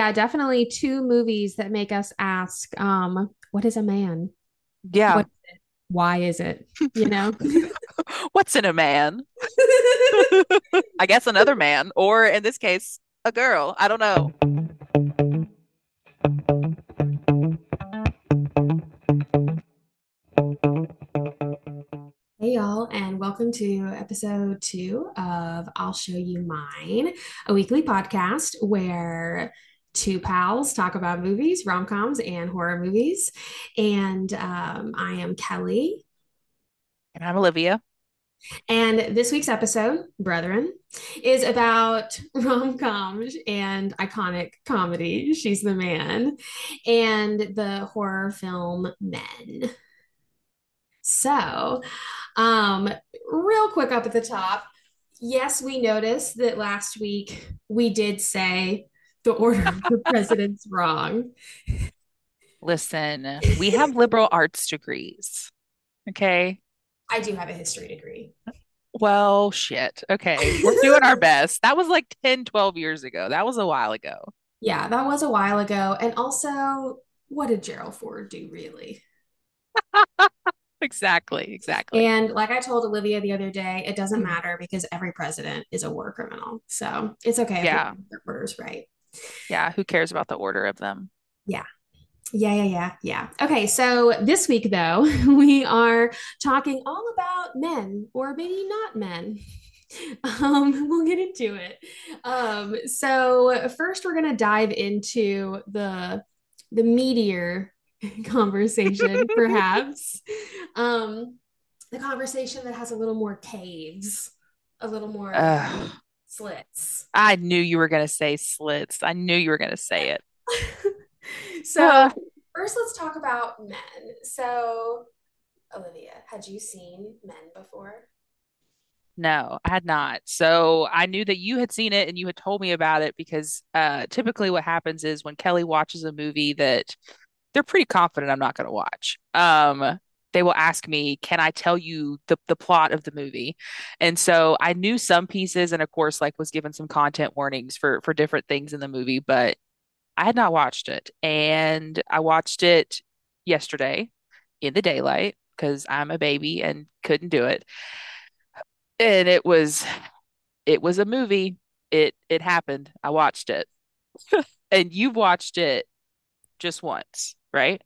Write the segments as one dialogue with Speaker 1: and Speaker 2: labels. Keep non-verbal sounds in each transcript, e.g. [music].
Speaker 1: Yeah, definitely two movies that make us ask, um, what is a man?
Speaker 2: Yeah.
Speaker 1: What why is it? You know? [laughs]
Speaker 2: What's in a man? [laughs] I guess another man, or in this case, a girl. I don't know.
Speaker 1: Hey y'all, and welcome to episode two of I'll Show You Mine, a weekly podcast where two pals talk about movies, rom-coms, and horror movies. And um, I am Kelly.
Speaker 2: And I'm Olivia.
Speaker 1: And this week's episode, Brethren, is about [laughs] rom-coms and iconic comedy. She's the man, and the horror film Men. So, um, real quick up at the top, yes, we noticed that last week we did say the order of the president's wrong.
Speaker 2: Listen, we have liberal arts degrees. Okay.
Speaker 1: I do have a history degree.
Speaker 2: Well, shit. Okay. We're doing our [laughs] best. That was like 10, 12 years ago. That was a while ago.
Speaker 1: Yeah, that was a while ago. And also, what did Gerald Ford do, really? [laughs]
Speaker 2: Exactly, exactly.
Speaker 1: And like I told Olivia the other day, it doesn't matter because every president is a war criminal. So it's okay
Speaker 2: Yeah.
Speaker 1: orders right.
Speaker 2: Yeah. Who cares about the order of them?
Speaker 1: Yeah. Yeah, yeah, yeah, yeah. Okay, so this week though, [laughs] we are talking all about men, or maybe not men. [laughs] Um, we'll get into it. Um, so first we're gonna dive into the the meteor [laughs] conversation, perhaps. Um, the conversation that has a little more caves, a little more
Speaker 2: Ugh.
Speaker 1: Slits.
Speaker 2: I knew you were going to say slits. I knew you were going to say it. [laughs]
Speaker 1: So
Speaker 2: Uh,
Speaker 1: first let's talk about men. So Olivia, had you seen men before?
Speaker 2: no, I had not. So I knew that you had seen it and you had told me about it because uh, typically what happens is when Kelly watches a movie that they're pretty confident I'm not going to watch. Um, they will ask me, "Can I tell you the the plot of the movie?" And so I knew some pieces, and of course, like was given some content warnings for for different things in the movie, but I had not watched it, and I watched it yesterday in the daylight because I'm a baby and couldn't do it, and it was it was a movie. It it happened. I watched it, [laughs] and you've watched it just once, right?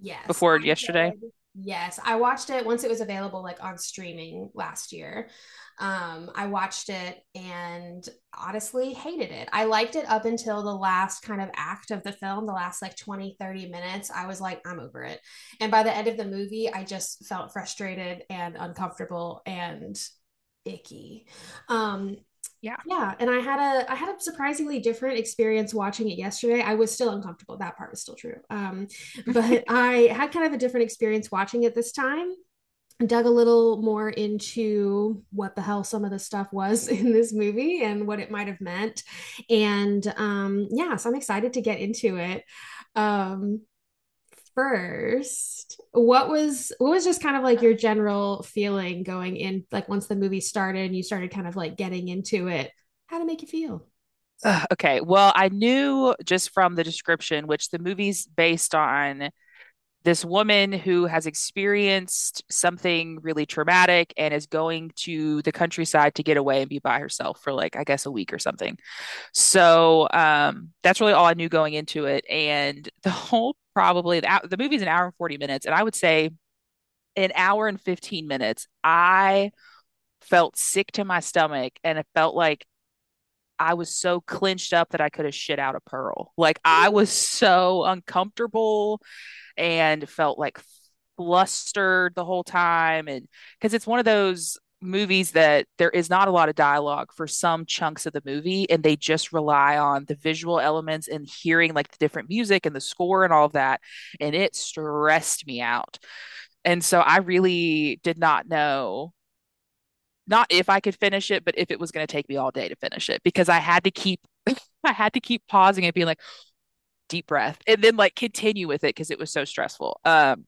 Speaker 1: Yes,
Speaker 2: Before yesterday.
Speaker 1: did. Yes, I watched it once it was available, like on streaming last year. Um, I watched it and honestly hated it. I liked it up until the last kind of act of the film, the last like 20, 30 minutes. I was like, I'm over it. And by the end of the movie, I just felt frustrated and uncomfortable and icky. Um,
Speaker 2: Yeah.
Speaker 1: yeah, and I had a I had a surprisingly different experience watching it yesterday. I was still uncomfortable. That part was still true. Um, [laughs] but I had kind of a different experience watching it this time. Dug a little more into what the hell some of the stuff was [laughs] in this movie and what it might have meant. And um, yeah, so I'm excited to get into it. Um, first, what was what was just kind of like your general feeling going in, like once the movie started and you started kind of like getting into it? How did it make you feel?
Speaker 2: Okay. Well, I knew just from the description, which the movie's based on this woman who has experienced something really traumatic and is going to the countryside to get away and be by herself for like, I guess, a week or something. So um, that's really all I knew going into it. And the whole probably the, the movie's an hour and 40 minutes. And I would say an hour and 15 minutes, I felt sick to my stomach and it felt like I was so clenched up that I could have shit out a pearl. Like I was so uncomfortable and felt like flustered the whole time. And because it's one of those movies that there is not a lot of dialogue for some chunks of the movie, and they just rely on the visual elements and hearing like the different music and the score and all of that. And it stressed me out. And so I really did not know not if I could finish it, but if it was going to take me all day to finish it because I had to keep [laughs] I had to keep pausing and being like deep breath and then like continue with it because it was so stressful. Um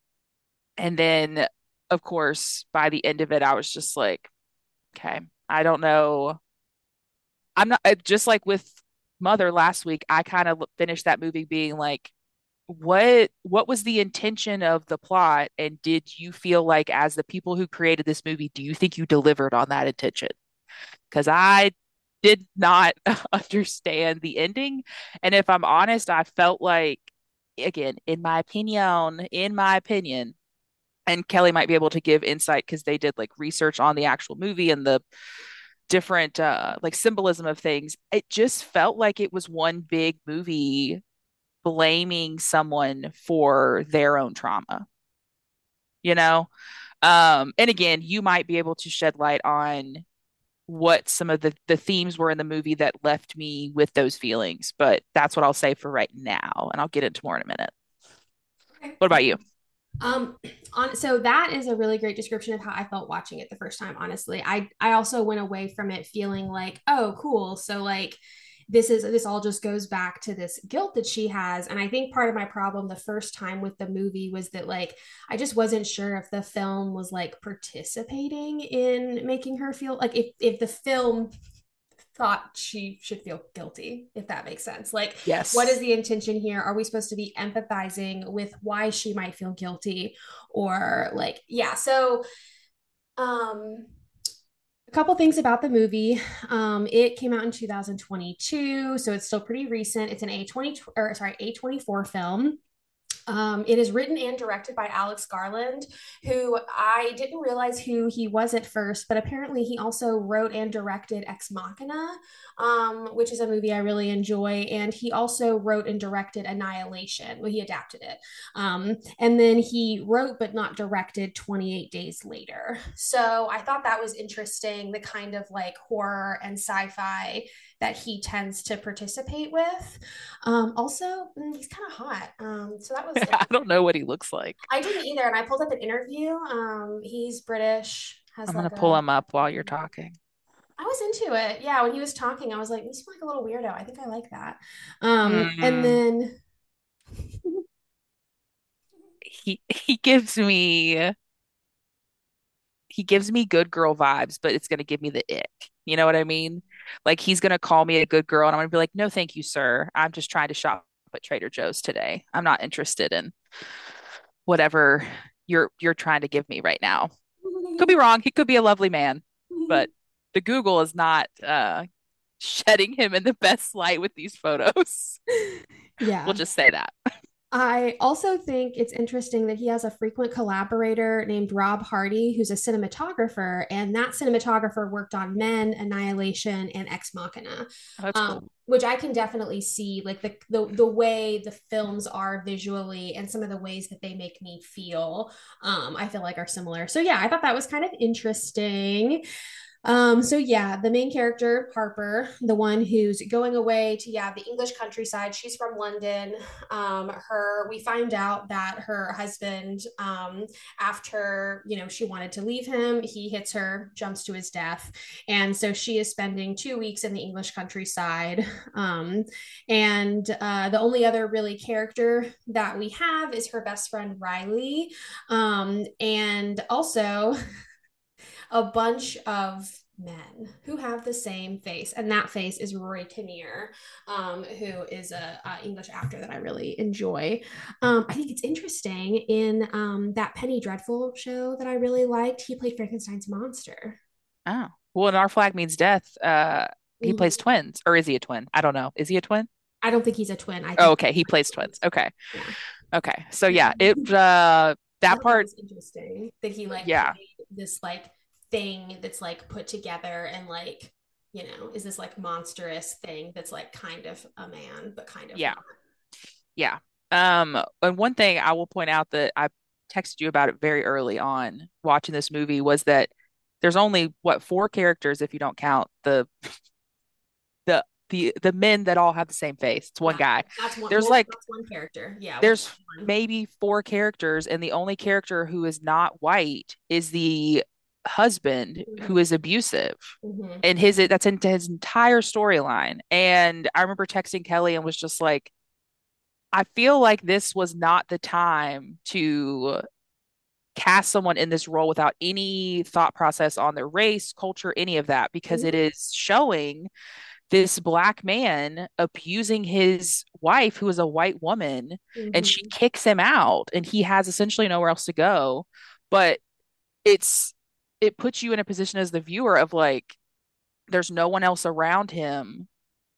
Speaker 2: and then of course by the end of it I was just like okay, I don't know. I'm not just like with mother last week, I kind of finished that movie being like, what what was the intention of the plot? And did you feel like as the people who created this movie do you think you delivered on that intention? Because i did not [laughs] understand the ending. And if i'm honest i felt like again in my opinion in my opinion and kelly might be able to give insight because they did like research on the actual movie and the different uh like symbolism of things it just felt like it was one big movie blaming someone for their own trauma you know? Um and again you might be able to shed light on what some of the the themes were in the movie that left me with those feelings but that's what I'll say for right now and I'll get into more in a minute. Okay. what about you?
Speaker 1: Um on so that is a really great description of how I felt watching it the first time honestly. I I also went away from it feeling like oh cool. So like this is this all just goes back to this guilt that she has. And i think part of my problem the first time with the movie was that like i just wasn't sure if the film was like participating in making her feel like if if the film thought she should feel guilty if that makes sense. Like
Speaker 2: yes.
Speaker 1: what is the intention here? Are we supposed to be empathizing with why she might feel guilty? Or like yeah so um a couple things about the movie. Um, it came out in 2022, so it's still pretty recent. It's an A20 or sorry, A24 film. Um, it is written and directed by Alex Garland, who I didn't realize who he was at first, but apparently he also wrote and directed Ex Machina, um, which is a movie I really enjoy. And he also wrote and directed Annihilation, well, he adapted it. Um, and then he wrote but not directed 28 Days Later. So I thought that was interesting, the kind of like horror and sci fi that he tends to participate with. Um, also, mm, he's kind of hot. Um, so that was. [laughs]
Speaker 2: I don't know what he looks like.
Speaker 1: I didn't either, and I pulled up an interview. Um, he's British.
Speaker 2: I'm like gonna a, pull him up while you're talking.
Speaker 1: I was into it. Yeah, when he was talking, I was like, "You seem like a little weirdo." I think I like that. Um, mm-hmm. and then
Speaker 2: he he gives me he gives me good girl vibes, but it's gonna give me the ick. You know what I mean? Like he's gonna call me a good girl, and I'm gonna be like, no, thank you, sir. I'm just trying to shop at Trader Joe's today. I'm not interested in whatever you're you're trying to give me right now. Could be wrong. He could be a lovely man, but the Google is not uh, shedding him in the [laughs] best light with these photos.
Speaker 1: Yeah.
Speaker 2: We'll just say that. [laughs]
Speaker 1: I also think it's interesting that he has a frequent collaborator named Rob Hardy, who's a cinematographer, and that cinematographer worked on Men, Annihilation, and Ex Machina, oh, um, cool. which I can definitely see, like the, the the way the films are visually and some of the ways that they make me feel. Um, I feel like are similar. So yeah, I thought that was kind of interesting. Um, so yeah, the main character, Harper, the one who's going away to yeah, the English countryside. She's from London. Um, her we find out that her husband, um, after you know, she wanted to leave him, he hits her, jumps to his death. And so she is spending two weeks in the English countryside. Um, and uh, the only other really character that we have is her best friend Riley. Um, and also a bunch of men who have the same face and that face is Rory Kinnear um, who is a, a, english actor that i really enjoy. Um, i think it's interesting in um, that penny dreadful show that i really liked he played frankenstein's monster.
Speaker 2: Oh well and our flag means death uh, he mm-hmm. plays twins or is he a twin? I don't know. Is he a twin?
Speaker 1: I don't think he's a twin. I
Speaker 2: oh okay he plays twins. Okay yeah. okay. So yeah it uh that part
Speaker 1: interesting that he like
Speaker 2: yeah.
Speaker 1: this like thing that's like put together and like you know is this like monstrous thing that's like kind of a man but kind of
Speaker 2: yeah not. yeah um and one thing i will point out that i texted you about it very early on watching this movie was that there's only what four characters if you don't count the the the the men that all have the same face. It's one yeah, guy. That's one, there's well, like
Speaker 1: one character. Yeah.
Speaker 2: There's maybe four characters, and the only character who is not white is the husband mm-hmm. who is abusive mm-hmm. and his that's into his entire storyline and i remember texting kelly and was just like i feel like this was not the time to cast someone in this role without any thought process on their race culture any of that because mm-hmm. it is showing this black man abusing his wife, who is a white woman, and she
Speaker 1: hmm
Speaker 2: kicks him out, and he has essentially nowhere else to go. But it's it puts you in a position as the viewer of like, there's no one else around him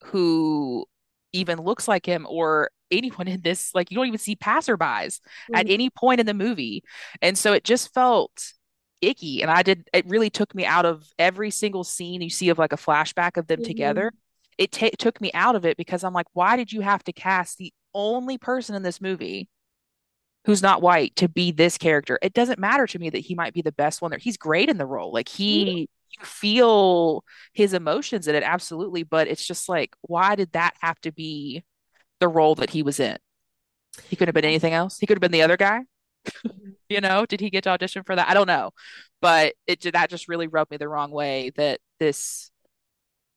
Speaker 2: who even looks like him or anyone in this like you don't even see passerbys at
Speaker 1: hmm
Speaker 2: any point in the movie. And so it just felt icky and i did it really took me out of every single scene you see of like a flashback of them together.
Speaker 1: Hmm
Speaker 2: it ta took me out of it because i'm like why did you have to cast the only person in this movie who's not white to be this character. It doesn't matter to me that he might be the best one there. He's great in the role. Like he you feel his emotions in it absolutely but it's just like why did that have to be the role that he was in? He could have been anything else? He could have been the other guy? [laughs] You know did he get to audition for that? I don't know. But it did that just really rubbed me the wrong way that this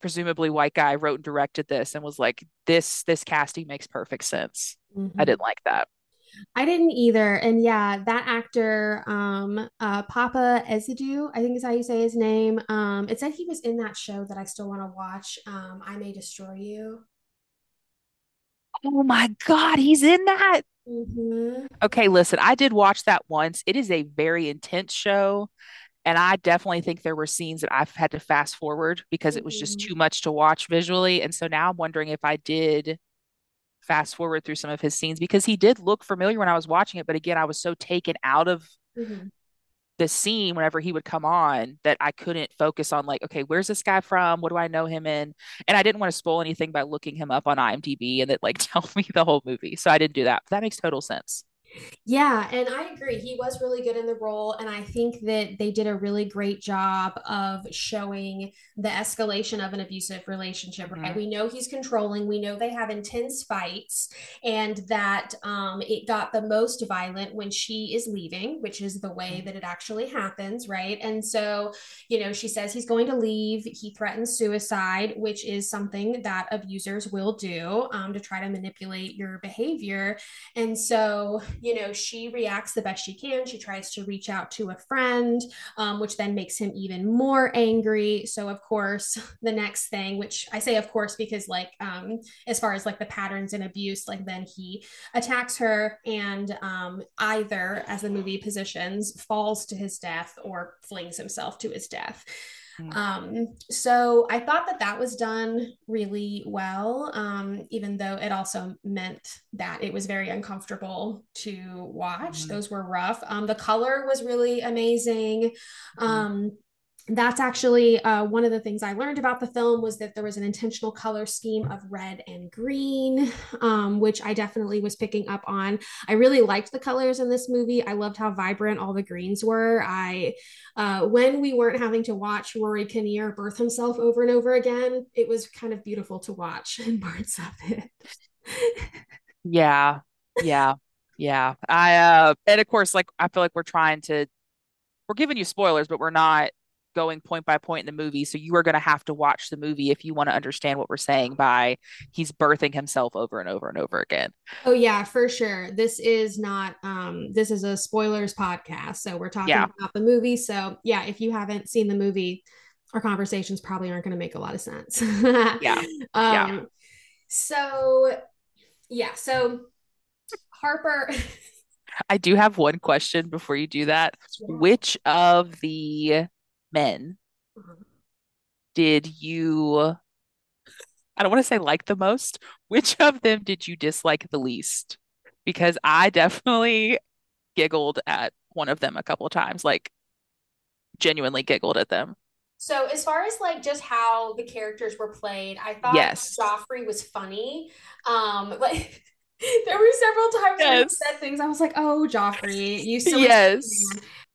Speaker 2: presumably white guy wrote and directed this and was like this this casting makes perfect sense. I
Speaker 1: hmm
Speaker 2: didn't like that
Speaker 1: I didn't either. And yeah, that actor, um, uh, Paapa Essiedu, I think is how you say his name. Um, it said he was in that show that I still want to watch. Um, I May Destroy You.
Speaker 2: oh my god he's in that
Speaker 1: hmm
Speaker 2: okay listen i did watch that once it is a very intense show and i definitely think there were scenes that i've had to fast forward because it was just
Speaker 1: hmm
Speaker 2: too much to watch visually and so now i'm wondering if i did fast forward through some of his scenes because he did look familiar when I was watching it. But again, I was so taken out of
Speaker 1: hmm
Speaker 2: the scene whenever he would come on that I couldn't focus on like, okay, where's this guy from? What do I know him in? And I didn't want to spoil anything by looking him up on IMDb and it like [laughs] tell me the whole movie. So I didn't do that. But that makes total sense.
Speaker 1: Yeah, and I agree. He was really good in the role. And I think that they did a really great job of showing the escalation of an abusive relationship, right?
Speaker 2: hmm
Speaker 1: We know he's controlling. We know they have intense fights, and that um, it got the most violent when she is leaving, which is the way that it actually happens, right? And so, you know, she says he's going to leave. He threatens suicide, which is something that abusers will do um, to try to manipulate your behavior. And so, you know, she reacts the best she can. She tries to reach out to a friend, um, which then makes him even more angry. So, of course, [laughs] the next thing, which I say, of course, because like, um, as far as like the patterns and abuse, like then he attacks her and um, either, as the movie positions, falls to his death or flings himself to his death. Um, so I thought that that was done really well, um, even though it also meant that it was very uncomfortable to watch.
Speaker 2: hmm
Speaker 1: Those were rough. Um, the color was really amazing.
Speaker 2: hmm
Speaker 1: Um, that's actually uh, one of the things I learned about the film was that there was an intentional color scheme of red and green, um, which I definitely was picking up on. I really liked the colors in this movie. I loved how vibrant all the greens were. I, uh, when we weren't having to watch Rory Kinnear birth himself over and over again, it was kind of beautiful to watch [laughs] in parts of it.
Speaker 2: Yeah. Yeah. Yeah. I uh and of course like I feel like we're trying to we're giving you spoilers, but we're not going point by point in the movie. So you are going to have to watch the movie if you want to understand what we're saying by he's birthing himself over and over and over again.
Speaker 1: Oh yeah, for sure. This is not um this is a spoilers podcast. So we're talking
Speaker 2: Yeah.
Speaker 1: about the movie. So yeah, if you haven't seen the movie, our conversations probably aren't going to make a lot of sense.
Speaker 2: Yeah. [laughs] Yeah.
Speaker 1: um so yeah, so Harper [laughs]
Speaker 2: I do have one question before you do that.
Speaker 1: yeah.
Speaker 2: Which of the men did you, I don't want to say like the most, which of them did you dislike the least? Because I definitely giggled at one of them a couple of times, like genuinely giggled at them.
Speaker 1: So as far as like just how the characters were played, I thought
Speaker 2: Yes.
Speaker 1: Joffrey was funny. Um [laughs] like there were several times where he said things I was like, "Oh, Joffrey, you silly
Speaker 2: Yes.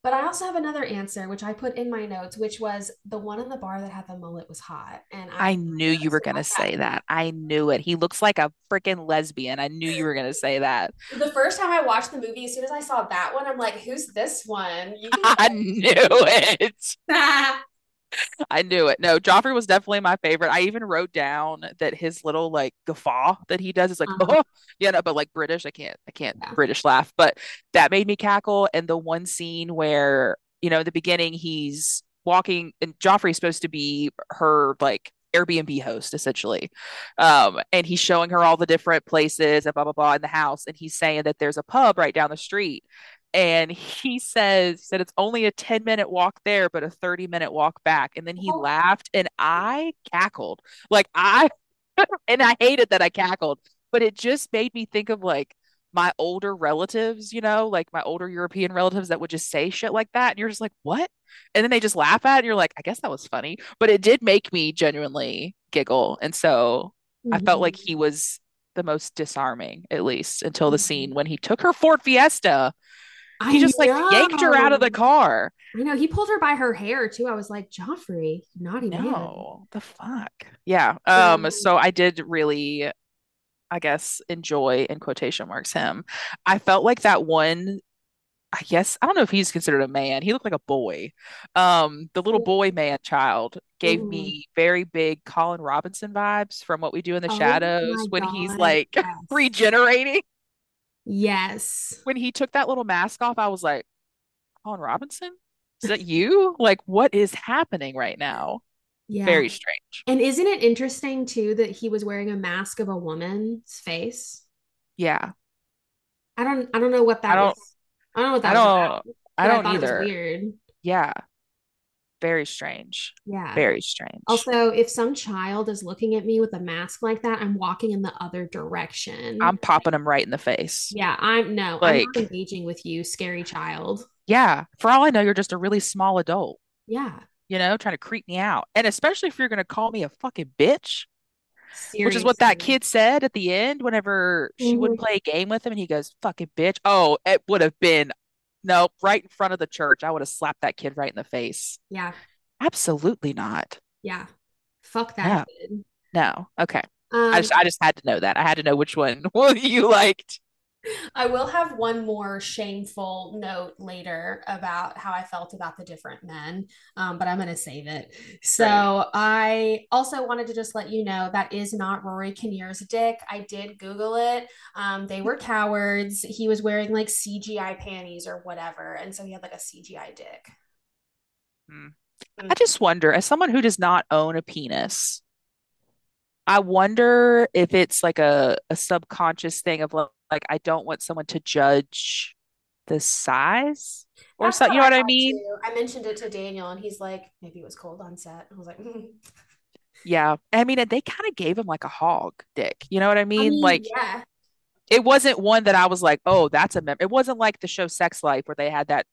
Speaker 1: Man." But I also have another answer which I put in my notes, which was the one in the bar that had the mullet was hot, and I
Speaker 2: I knew you were going to say that. I knew it. He looks like a freaking lesbian. I knew you were going to say that.
Speaker 1: The first time I watched the movie, as soon as I saw that one, I'm like, "Who's this one?" [laughs]
Speaker 2: I knew it. [laughs] [laughs] I knew it. No, Joffrey was definitely my favorite. I even wrote down that his little like guffaw that he does is like,
Speaker 1: Uh-huh.
Speaker 2: oh, [laughs] yeah, no, but like British, I can't, I can't
Speaker 1: Yeah.
Speaker 2: British laugh, but that made me cackle. And the one scene where, you know, in the beginning he's walking and Joffrey's supposed to be her like Airbnb host essentially. Um, and he's showing her all the different places and blah blah blah in the house. And he's saying that there's a pub right down the street. And he says he said it's only a 10 minute walk there, but a 30 minute walk back. And then he
Speaker 1: Oh,
Speaker 2: laughed and I cackled. Like I [laughs] and I hated that I cackled, but it just made me think of like my older relatives, you know, like my older European relatives that would just say shit like that. And you're just like, what? And then they just laugh at it. And you're like, I guess that was funny. But it did make me genuinely giggle. And so I felt like he was the most disarming, at least until the
Speaker 1: mhm.
Speaker 2: scene when he took her Ford Fiesta. He
Speaker 1: I
Speaker 2: just like yanked her out of the car.
Speaker 1: I know. He pulled her by her hair too. I was like, Joffrey, naughty man.
Speaker 2: No, the fuck. Yeah. Um,
Speaker 1: So
Speaker 2: I did really I guess, enjoy in quotation marks him. I felt like that one, I guess, I don't know if he's considered a man. He looked like a boy. Um, the little boy man child gave
Speaker 1: Mhm.
Speaker 2: me very big Colin Robinson vibes from what we do in the
Speaker 1: Oh
Speaker 2: shadows when he's like [laughs]
Speaker 1: Yes.
Speaker 2: regenerating.
Speaker 1: Yes.
Speaker 2: When he took that little mask off, I was like, Colin Robinson? Is that you? [laughs] Like, what is happening right now?
Speaker 1: Yeah.
Speaker 2: Very strange.
Speaker 1: And isn't it interesting too that he was wearing a mask of a woman's face?
Speaker 2: Yeah.
Speaker 1: I don't I don't know what
Speaker 2: I
Speaker 1: that
Speaker 2: don't,
Speaker 1: was. I don't know what
Speaker 2: I
Speaker 1: that was
Speaker 2: don't,
Speaker 1: about,
Speaker 2: I don't
Speaker 1: was
Speaker 2: either.
Speaker 1: weird.
Speaker 2: Yeah. Very strange.
Speaker 1: Yeah.
Speaker 2: Very strange.
Speaker 1: Also, if some child is looking at me with a mask like that, I'm walking in the other direction.
Speaker 2: I'm popping them right in the face.
Speaker 1: Yeah, I'm no, I'm not engaging with you, scary child.
Speaker 2: yeah, for all I know, you're just a really small adult,
Speaker 1: Yeah,
Speaker 2: you know, trying to creep me out. And especially if you're going to call me a fucking bitch, which is what that kid said at the end whenever she wouldn't
Speaker 1: Mhm.
Speaker 2: play a game with him and he goes, fucking bitch. Oh, it would have been, no, right in front of the church. I would have slapped that kid right in the face.
Speaker 1: Yeah,
Speaker 2: Absolutely not.
Speaker 1: yeah. Fuck that
Speaker 2: No,
Speaker 1: kid.
Speaker 2: no. Okay. I
Speaker 1: Um,
Speaker 2: just, I just had to know that. I had to know which one [laughs] you liked.
Speaker 1: I will have one more shameful note later about how I felt about the different men, um, but I'm going to save it.
Speaker 2: Great.
Speaker 1: So I also wanted to just let you know that is not Rory Kinnear's dick. I did Google it. Um, they were cowards. He was wearing like CGI panties or whatever, and so he had like a CGI dick.
Speaker 2: Hmm. I
Speaker 1: Mm.
Speaker 2: just wonder, as someone who does not own a penis, I wonder if it's like a, a subconscious thing of like, like I don't want someone to judge the size or
Speaker 1: That's
Speaker 2: so, you know what I mean?
Speaker 1: too. I mentioned it to Daniel, and he's like, maybe it was cold on set. I was like. [laughs]
Speaker 2: Yeah. I mean, they kind of gave him like a hog dick. You know what I
Speaker 1: I
Speaker 2: mean?
Speaker 1: mean,
Speaker 2: Like
Speaker 1: yeah,
Speaker 2: it wasn't one that I was like, oh, that's a mem it wasn't like the show Sex Life where they had that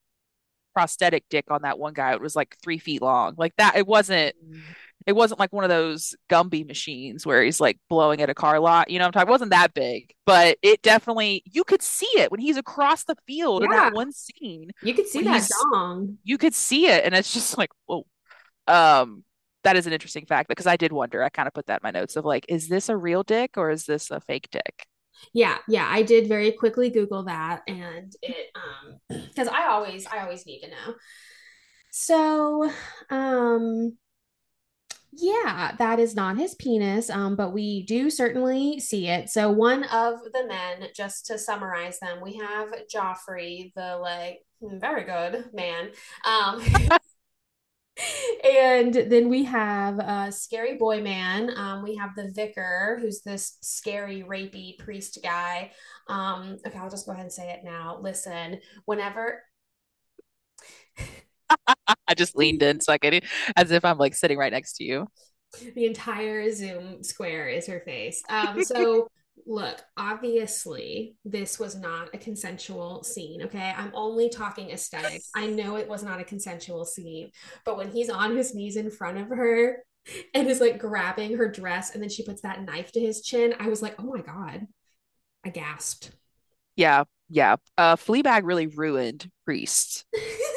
Speaker 2: prosthetic dick on that one guy. It was like three feet long. Like that, it wasn't
Speaker 1: Mm.
Speaker 2: It wasn't like one of those Gumby machines where he's like blowing at a car lot. You know what I'm talking? It wasn't that big, but it definitely you could see it when he's across the field in that one scene
Speaker 1: You could see that song.
Speaker 2: you could see it, and it's just like, whoa. Um, that is an interesting fact because I did wonder. I kind of put that in my notes of like, is this a real dick or is this a fake dick?
Speaker 1: Yeah, yeah, I did very quickly Google that, and it um [clears throat] because I always I always need to know. So, um, yeah, that is not his penis, um, but we do certainly see it. So one of the men, just to summarize them, we have Joffrey, the like hmm, very good man. Um, [laughs] and then we have uh, Scary Boy Man. Um, we have the Vicar, who's this scary, rapey priest guy. Um, okay, I'll just go ahead and say it now. Listen, whenever [laughs]
Speaker 2: I just leaned in so I could, as if I'm like sitting right next to you.
Speaker 1: the entire Zoom square is her face. Um, [laughs] so look, obviously, this was not a consensual scene. Okay. I'm only talking aesthetics. I know it was not a consensual scene, but when he's on his knees in front of her and is like grabbing her dress and then she puts that knife to his chin, I was like, oh my God. I gasped.
Speaker 2: Yeah, yeah. Uh, Fleabag really ruined priests. [laughs]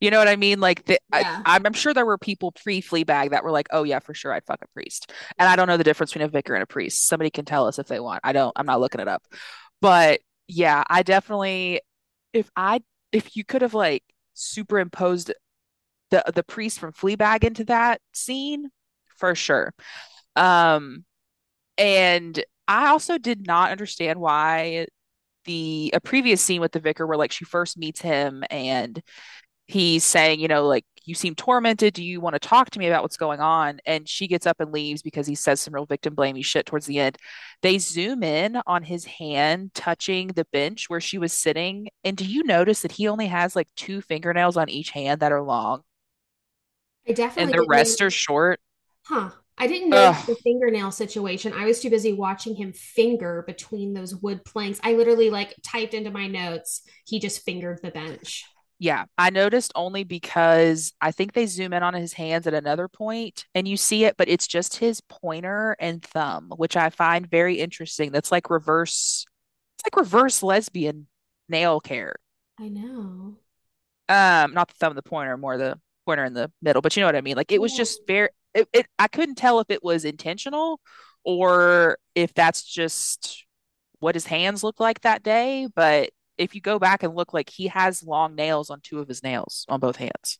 Speaker 2: You know what I mean? Like the, I,
Speaker 1: yeah.
Speaker 2: I'm, I'm sure there were people pre Fleabag that were like, "Oh yeah, for sure, I'd fuck a priest." And I don't know the difference between a vicar and a priest. Somebody can tell us if they want. I don't. I'm not looking it up. But yeah, I definitely. If I if you could have like superimposed the the priest from Fleabag into that scene, for sure. Um, and I also did not understand why the a previous scene with the vicar where like she first meets him and he's saying, you know, like you seem tormented. Do you want to talk to me about what's going on? And she gets up and leaves because he says some real victim blamey shit towards the end. They zoom in on his hand touching the bench where she was sitting. And do you notice that he only has like two fingernails on each hand that are long?
Speaker 1: I definitely.
Speaker 2: And
Speaker 1: the
Speaker 2: rest are short.
Speaker 1: Huh. I didn't know the fingernail situation. I was too busy watching him finger between those wood planks. I literally like typed into my notes, he just fingered the bench.
Speaker 2: Yeah, I noticed only because I think they zoom in on his hands at another point and you see it, but it's just his pointer and thumb, which I find very interesting. That's like reverse, it's like reverse lesbian nail care.
Speaker 1: I know.
Speaker 2: Um, not the thumb the pointer, more the pointer in the middle, but you know what I mean? Like it was
Speaker 1: Yeah.
Speaker 2: just very, it, it I couldn't tell if it was intentional or if that's just what his hands look like that day, but if you go back and look like he has long nails on two of his nails on both hands.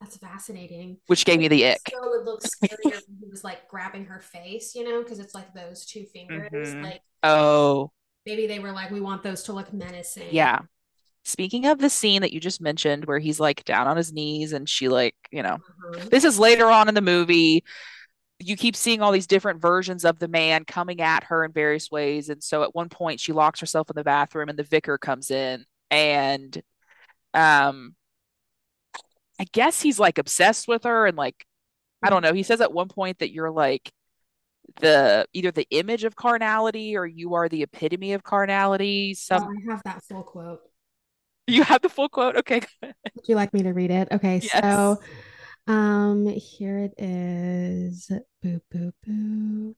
Speaker 1: That's fascinating.
Speaker 2: which gave me the ick.
Speaker 1: still would look scarier when he was like grabbing her face, you know, because it's like those two fingers.
Speaker 2: hmm
Speaker 1: Like
Speaker 2: Oh,
Speaker 1: maybe they were like, we want those to look menacing.
Speaker 2: yeah. Speaking of the scene that you just mentioned where he's like down on his knees and she like, you know,
Speaker 1: Uh-huh.
Speaker 2: this is later on in the movie. You keep seeing all these different versions of the man coming at her in various ways. And so at one point she locks herself in the bathroom and the vicar comes in and um I guess he's like obsessed with her and like I don't know. He says at one point that you're like the either the image of carnality or you are the epitome of carnality.
Speaker 1: Oh,
Speaker 2: Some
Speaker 1: I have that full quote.
Speaker 2: you have the full quote. Okay. [laughs]
Speaker 1: Would you like me to read it? Okay,
Speaker 2: Yes.
Speaker 1: so um here it is. Boop, boop, boop.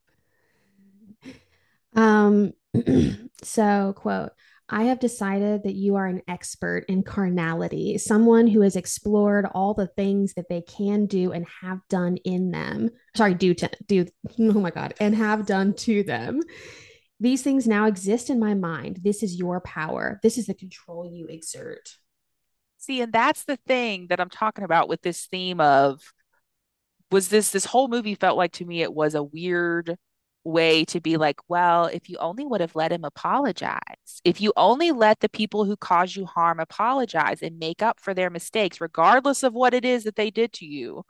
Speaker 1: Um, [clears throat] so, quote, I have decided that you are an expert in carnality, someone who has explored all the things that they can do and have done in them. Sorry, do to do, [laughs] oh my God, and have done to them. These things now exist in my mind. This is your power. This is the control you exert.
Speaker 2: See, and that's the thing that I'm talking about with this theme of was this this whole movie felt like to me it was a weird way to be like, well, if you only would have let him apologize, if you only let the people who cause you harm apologize and make up for their mistakes, regardless of what it is that they did to you,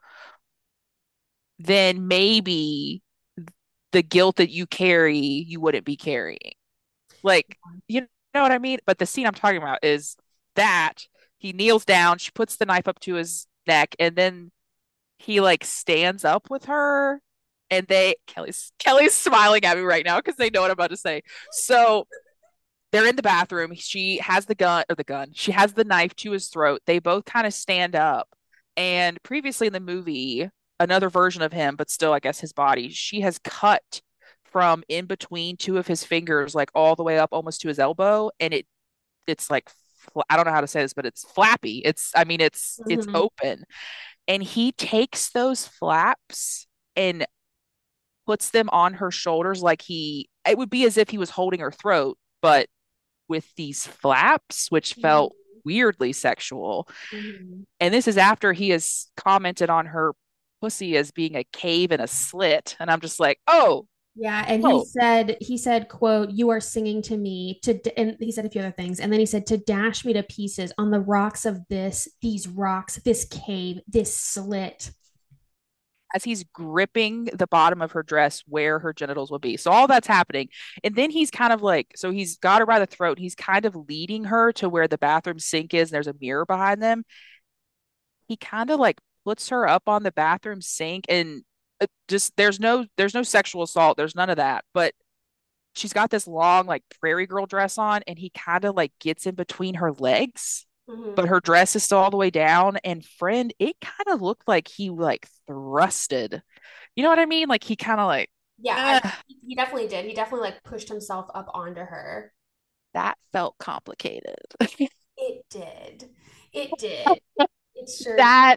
Speaker 2: then maybe the guilt that you carry, you wouldn't be carrying. Like, you know what I mean? But the scene I'm talking about is that he kneels down, she puts the knife up to his neck, and then he like stands up with her and they Kelly's Kelly's smiling at me right now because they know what I'm about to say. So they're in the bathroom. She has the gun or the gun. She has the knife to his throat. They both kind of stand up. And previously in the movie, another version of him, but still, I guess his body, she has cut from in between two of his fingers, like all the way up almost to his elbow. And it it's like I don't know how to say this, but it's flappy. It's I mean it's it's
Speaker 1: Mhm.
Speaker 2: open. And he takes those flaps and puts them on her shoulders like he it would be as if he was holding her throat, but with these flaps, which
Speaker 1: Mhm.
Speaker 2: felt weirdly sexual.
Speaker 1: Mhm.
Speaker 2: And this is after he has commented on her pussy as being a cave and a slit. And I'm just like, oh,
Speaker 1: Yeah, and he
Speaker 2: oh,
Speaker 1: said he said, "quote You are singing to me to," and he said a few other things, and then he said to dash me to pieces on the rocks of this, these rocks, this cave, this slit.
Speaker 2: as he's gripping the bottom of her dress where her genitals will be. So all that's happening. And then he's kind of like, so he's got her by the throat. He's kind of leading her to where the bathroom sink is, and there's a mirror behind them. He kind of like puts her up on the bathroom sink and just there's no there's no sexual assault. There's none of that. But she's got this long like prairie girl dress on and he kind of like gets in between her legs but
Speaker 1: Mhm.
Speaker 2: her dress is still all the way down and friend it kind of looked like he like thrusted you know what i mean like he kind of like
Speaker 1: Yeah, I, he definitely did. He definitely like pushed himself up onto her.
Speaker 2: that felt complicated [laughs]
Speaker 1: It did. It did. [laughs] It sure did.
Speaker 2: that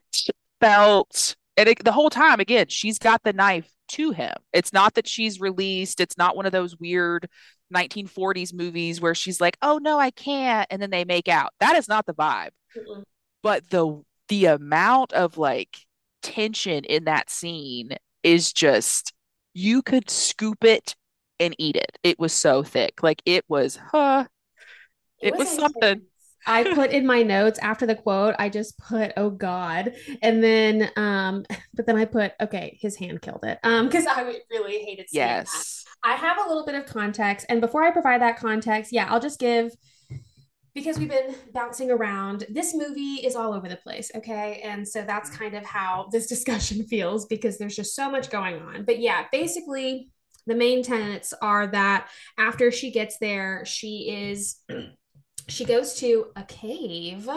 Speaker 2: felt and it, the whole time again she's got the knife to him it's not that she's released it's not one of those weird 1940s movies where she's like oh no i can't and then they make out that is not the vibe
Speaker 1: Mm-mm.
Speaker 2: but the the amount of like tension in that scene is just you could scoop it and eat it. It was so thick. Like it was huh,
Speaker 1: It
Speaker 2: it
Speaker 1: was
Speaker 2: was something.
Speaker 1: I put in my notes after the quote, I just put, oh God. And then, um, [laughs] but then I put, okay, his hand killed it. Um, because I really hated seeing
Speaker 2: yes.
Speaker 1: that. I have a little bit of context. And before I provide that context, yeah, I'll just give because we've been bouncing around. This movie is all over the place, okay? And so that's kind of how this [laughs] discussion feels because there's just so much going on. But yeah, basically, the main tenets are that after she gets there, she is she goes to a cave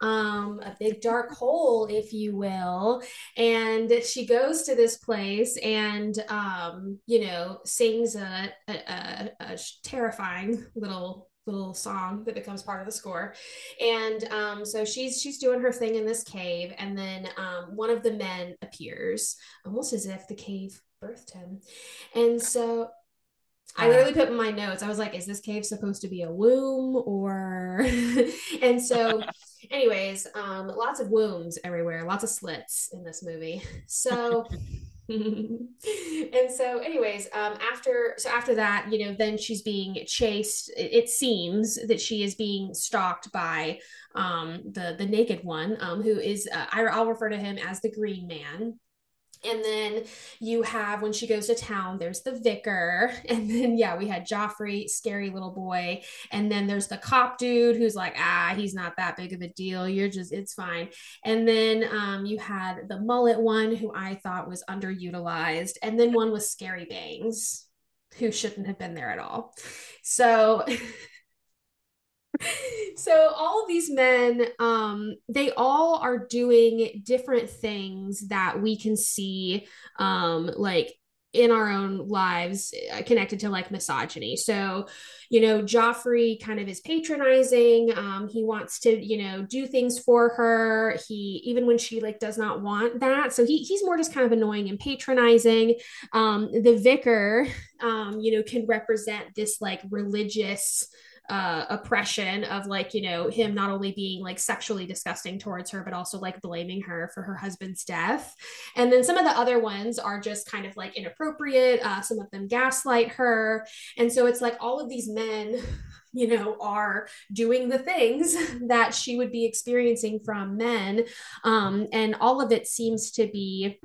Speaker 1: um, a big dark hole, if you will. And she goes to this place and, um, you know, sings a, a, a, a terrifying little little song that becomes part of the score and um, so she's she's doing her thing in this cave and then um, one of the men appears almost as if the cave birthed him and so I literally put in my notes, I was like, is this cave supposed to be a womb or [laughs] and so [laughs] anyways, um, lots of wombs everywhere, lots of slits in this movie. [laughs] So and so anyways um after so after that you know then she's being chased it, seems that she is being stalked by um the the naked one um who is uh, I, i'll refer to him as the green man and then you have when she goes to town, there's the vicar. [laughs] And then, yeah, we had Joffrey, scary little boy. And then there's the cop dude who's like, ah, he's not that big of a deal. You're just, it's fine. And then um, you had the mullet one who I thought was underutilized. And then one was Scary Bangs who shouldn't have been there at all. So [laughs] so all these men um they all are doing different things that we can see um like in our own lives uh, connected to like misogyny. So, you know, Joffrey kind of is patronizing. Um, he wants to, you know, do things for her. He even when she like does not want that. So he he's more just kind of annoying and patronizing. Um, the vicar, um, you know, can represent this like religious uh, oppression of like you know him not only being like sexually disgusting towards her but also like blaming her for her husband's death. And then some of the other ones are just kind of like inappropriate uh, some of them gaslight her. And so it's like all of these men [laughs] you know are doing the things [laughs] that she would be experiencing from men. Um, and all of it seems to be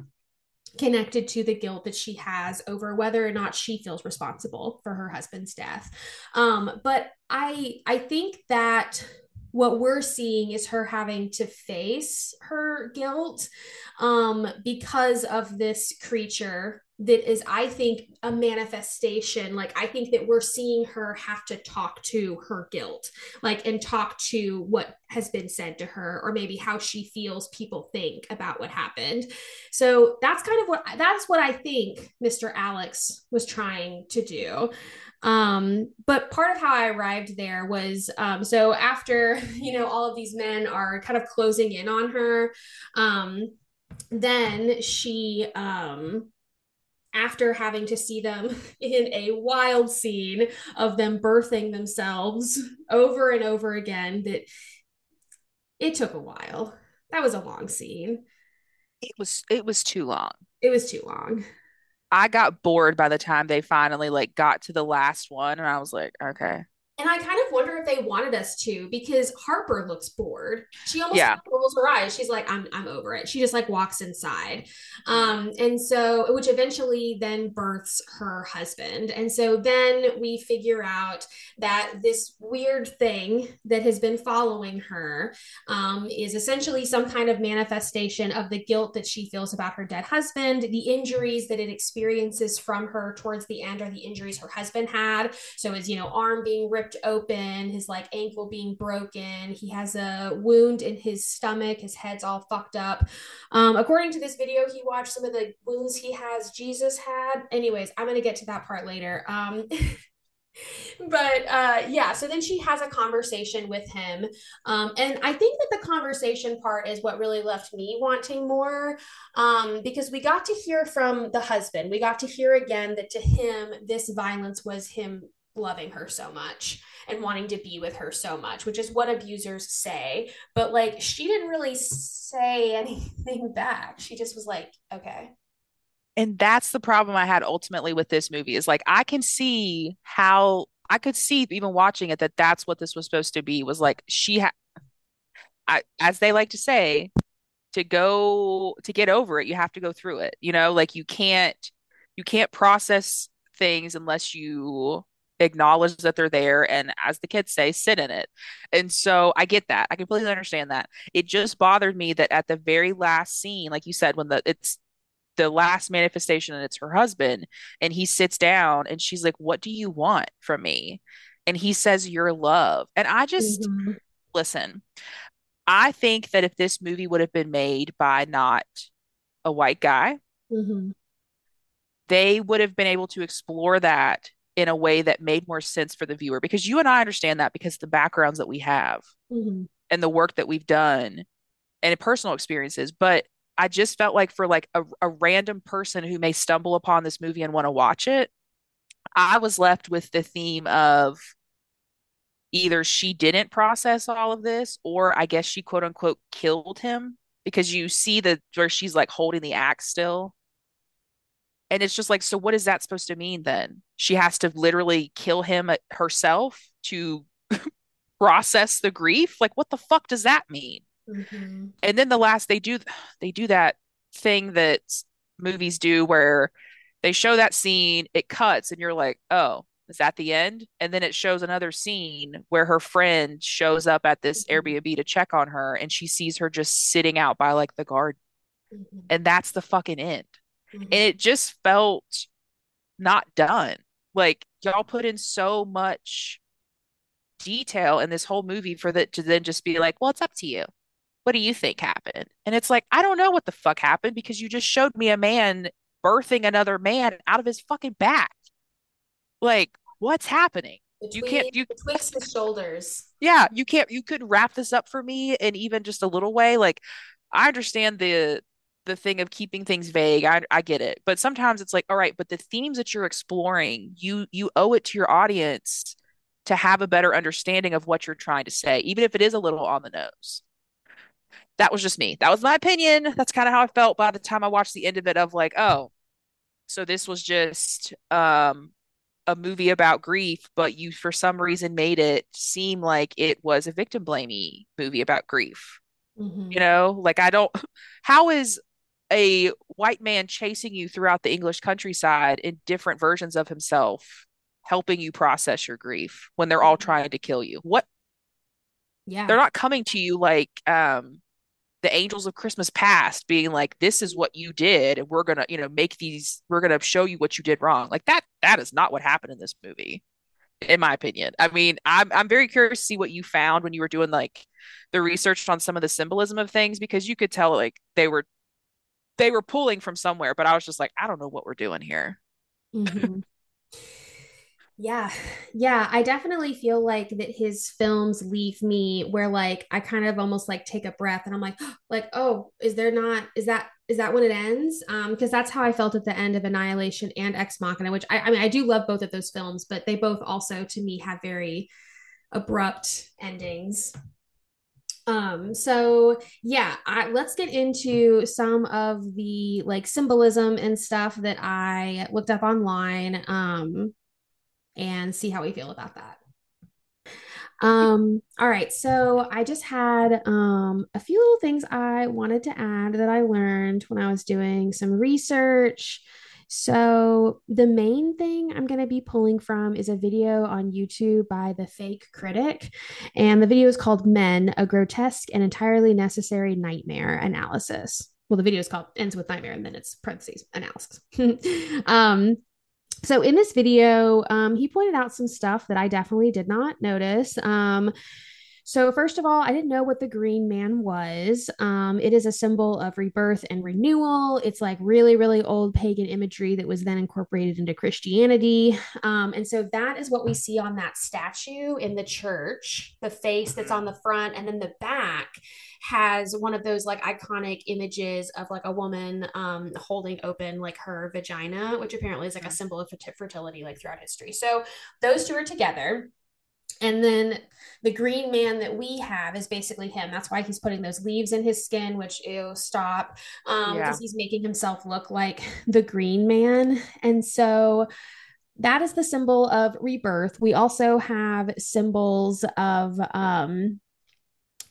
Speaker 1: connected to the guilt that she has over whether or not she feels responsible for her husband's death. Um, but i i think that what we're seeing is her having to face her guilt um, because of this creature that is i think a manifestation. Like i think that we're seeing her have to talk to her guilt like and talk to what has been said to her or maybe how she feels people think about what happened. So that's kind of what that's what i think mr alex was trying to do. Um but part of how i arrived there was um so after [laughs] you know all of these men are kind of closing in on her um then she um after having to see them [laughs] in a wild scene of them birthing themselves [laughs] over and over again that it took a while. That was a long scene.
Speaker 2: It was it was too long.
Speaker 1: It was too long.
Speaker 2: I got bored by the time they finally like got to the last one and i was like okay
Speaker 1: and I kind of wonder if they wanted us to because Harper looks bored. She almost yeah. rolls her eyes. She's like, I'm, I'm over it. She just like walks inside. Um, and so, which eventually then births her husband. And so then we figure out that this weird thing that has been following her um, is essentially some kind of manifestation of the guilt that she feels about her dead husband. The injuries that it experiences from her towards the end are the injuries her husband had. So, his, you know, arm being ripped ripped open, his like ankle being broken. He has a wound in his stomach. His head's all fucked up. Um, according to this video, he watched some of the wounds he has Jesus had. Anyways, I'm gonna get to that part later. Um, [laughs] but uh yeah so then she has a conversation with him um and i think that the conversation part is what really left me wanting more um because we got to hear from the husband we got to hear again that to him this violence was him loving her so much and wanting to be with her so much, which is what abusers say. But like, she didn't really say [laughs] anything back. She just was like, okay.
Speaker 2: And that's the problem I had ultimately with this movie is like, I can see how I could see even watching it that that's what this was supposed to be was like she had as they like to say to go to get over it you have to go through it you know like you can't you can't process things unless you acknowledge that they're there and as the kids say sit in it. And so i get that. I completely understand that. It just bothered me that at the very last scene like you said when the it's the last manifestation and it's her husband and he sits down and she's like what do you want from me? And he says your love. And i just
Speaker 1: Mm-hmm.
Speaker 2: listen i think that if this movie would have been made by not a white guy
Speaker 1: Mm-hmm.
Speaker 2: they would have been able to explore that in a way that made more sense for the viewer because you and I understand that because the backgrounds that we have
Speaker 1: Mm-hmm.
Speaker 2: and the work that we've done and personal experiences but I just felt like for like a, a random person who may stumble upon this movie and want to watch it I was left with the theme of either she didn't process all of this or I guess she quote unquote killed him because you see the where she's like holding the axe still and it's just like, so what is that supposed to mean then? She has to literally kill him herself to [laughs] process the grief? Like, what the fuck does that mean?
Speaker 1: Mm-hmm.
Speaker 2: And then the last they do they do that thing that movies do where they show that scene, it cuts, and you're like, oh, is that the end? And then it shows another scene where her friend shows up at this
Speaker 1: Mm-hmm.
Speaker 2: Airbnb to check on her and she sees her just sitting out by like the garden.
Speaker 1: Mm-hmm.
Speaker 2: And that's the fucking end.
Speaker 1: Mm-hmm.
Speaker 2: and it just felt not done. Like y'all put in so much detail in this whole movie for that to then just be like, well, it's up to you. What do you think happened? And it's like, I don't know what the fuck happened because you just showed me a man birthing another man out of his fucking back. Like, what's happening? You can't you
Speaker 1: betwixt the shoulders.
Speaker 2: yeah, you can't you could wrap this up for me in even just a little way. Like I understand the the thing of keeping things vague. I I get it. But sometimes it's like, all right, but the themes that you're exploring, you you owe it to your audience to have a better understanding of what you're trying to say, even if it is a little on the nose. That was just me. That was my opinion. That's kind of how I felt by the time I watched the end of it of like, oh, so this was just um a movie about grief, but you for some reason made it seem like it was a victim blamey movie about grief.
Speaker 1: Mm-hmm.
Speaker 2: You know, like I don't, [laughs] how is a white man chasing you throughout the English countryside in different versions of himself helping you process your grief when they're all trying to kill you? What
Speaker 1: Yeah.
Speaker 2: they're not coming to you like um the angels of Christmas past being like this is what you did and we're going to, you know, make these we're going to show you what you did wrong. Like that that is not what happened in this movie in my opinion. I mean, I'm I'm very curious to see what you found when you were doing like the research on some of the symbolism of things because you could tell like they were they were pulling from somewhere, but I was just like, I don't know what we're doing here.
Speaker 1: Mm-hmm. [laughs] Yeah. Yeah. I definitely feel like that his films leave me where like I kind of almost like take a breath and I'm like, [gasps] like, oh, is there not, is that, is that when it ends? Um, because that's how I felt at the end of Annihilation and Ex Machina, which I, I mean, I do love both of those films, but they both also to me have very abrupt endings. Um, so yeah, I, let's get into some of the like symbolism and stuff that I looked up online. Um, and see how we feel about that. Um, all right, so I just had um, a few little things I wanted to add that I learned when I was doing some research. So, the main thing I'm going to be pulling from is a video on YouTube by the Fake Critic. And the video is called Men, a grotesque and entirely necessary nightmare analysis. Well, the video is called ends with nightmare and then it's parentheses analysis. [laughs] um, so in this video, um, he pointed out some stuff that I definitely did not notice. Um, so first of all, I didn't know what the green man was. Um, it is a symbol of rebirth and renewal. It's like really, really old pagan imagery that was then incorporated into Christianity. Um, and so that is what we see on that statue in the church, the face that's on the front, and then the back has one of those like iconic images of like a woman um, holding open like her vagina, which apparently is like a symbol of fertility like throughout history. So those two are together. And then the green man that we have is basically him. That's why he's putting those leaves in his skin, which ew, stop. Um,
Speaker 2: Yeah.
Speaker 1: because he's making himself look like [laughs] the green man. And so that is the symbol of rebirth. We also have symbols of um,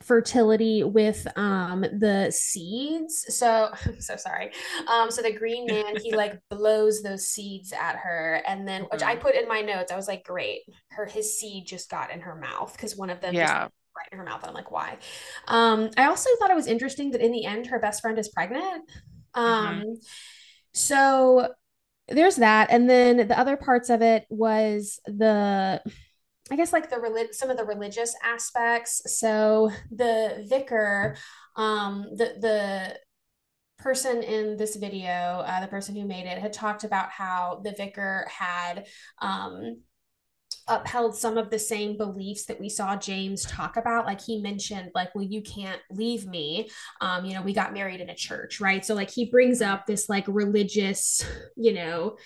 Speaker 1: fertility with um the seeds. So [laughs] i'm so sorry. Um so the green [laughs] man he like blows those seeds at her and then which i
Speaker 2: Mhm.
Speaker 1: put in my notes i was like great her his seed just got in her mouth because one of them just
Speaker 2: Yeah.
Speaker 1: right in her mouth and i'm like why? Um i also thought it was interesting that in the end her best friend is pregnant. Um so there's that and then the other parts of it was the I guess like the some of the religious aspects. So the vicar, um, the the person in this video, uh, the person who made it, had talked about how the vicar had um, upheld some of the same beliefs that we saw James talk about. Like he mentioned, like, well, you can't leave me. Um, you know, we got married in a church, right? So like he brings up this like religious, you know,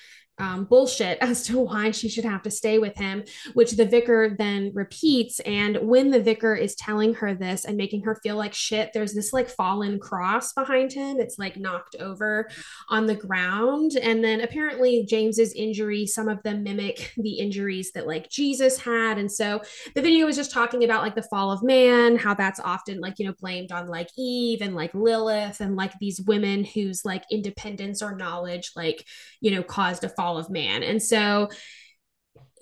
Speaker 1: um, bullshit [laughs] as to why she should have to stay with him, which the vicar then repeats. And when the vicar is telling her this and making her feel like shit, there's this like fallen cross behind him. It's like knocked over on the ground. And then apparently James's injury, some of them mimic the injuries that like Jesus had. And so the video was just talking about like the fall of man, how that's often like, you know, blamed on like Eve and like Lilith and like these women whose like independence or knowledge like, you know, caused a fall of man. And so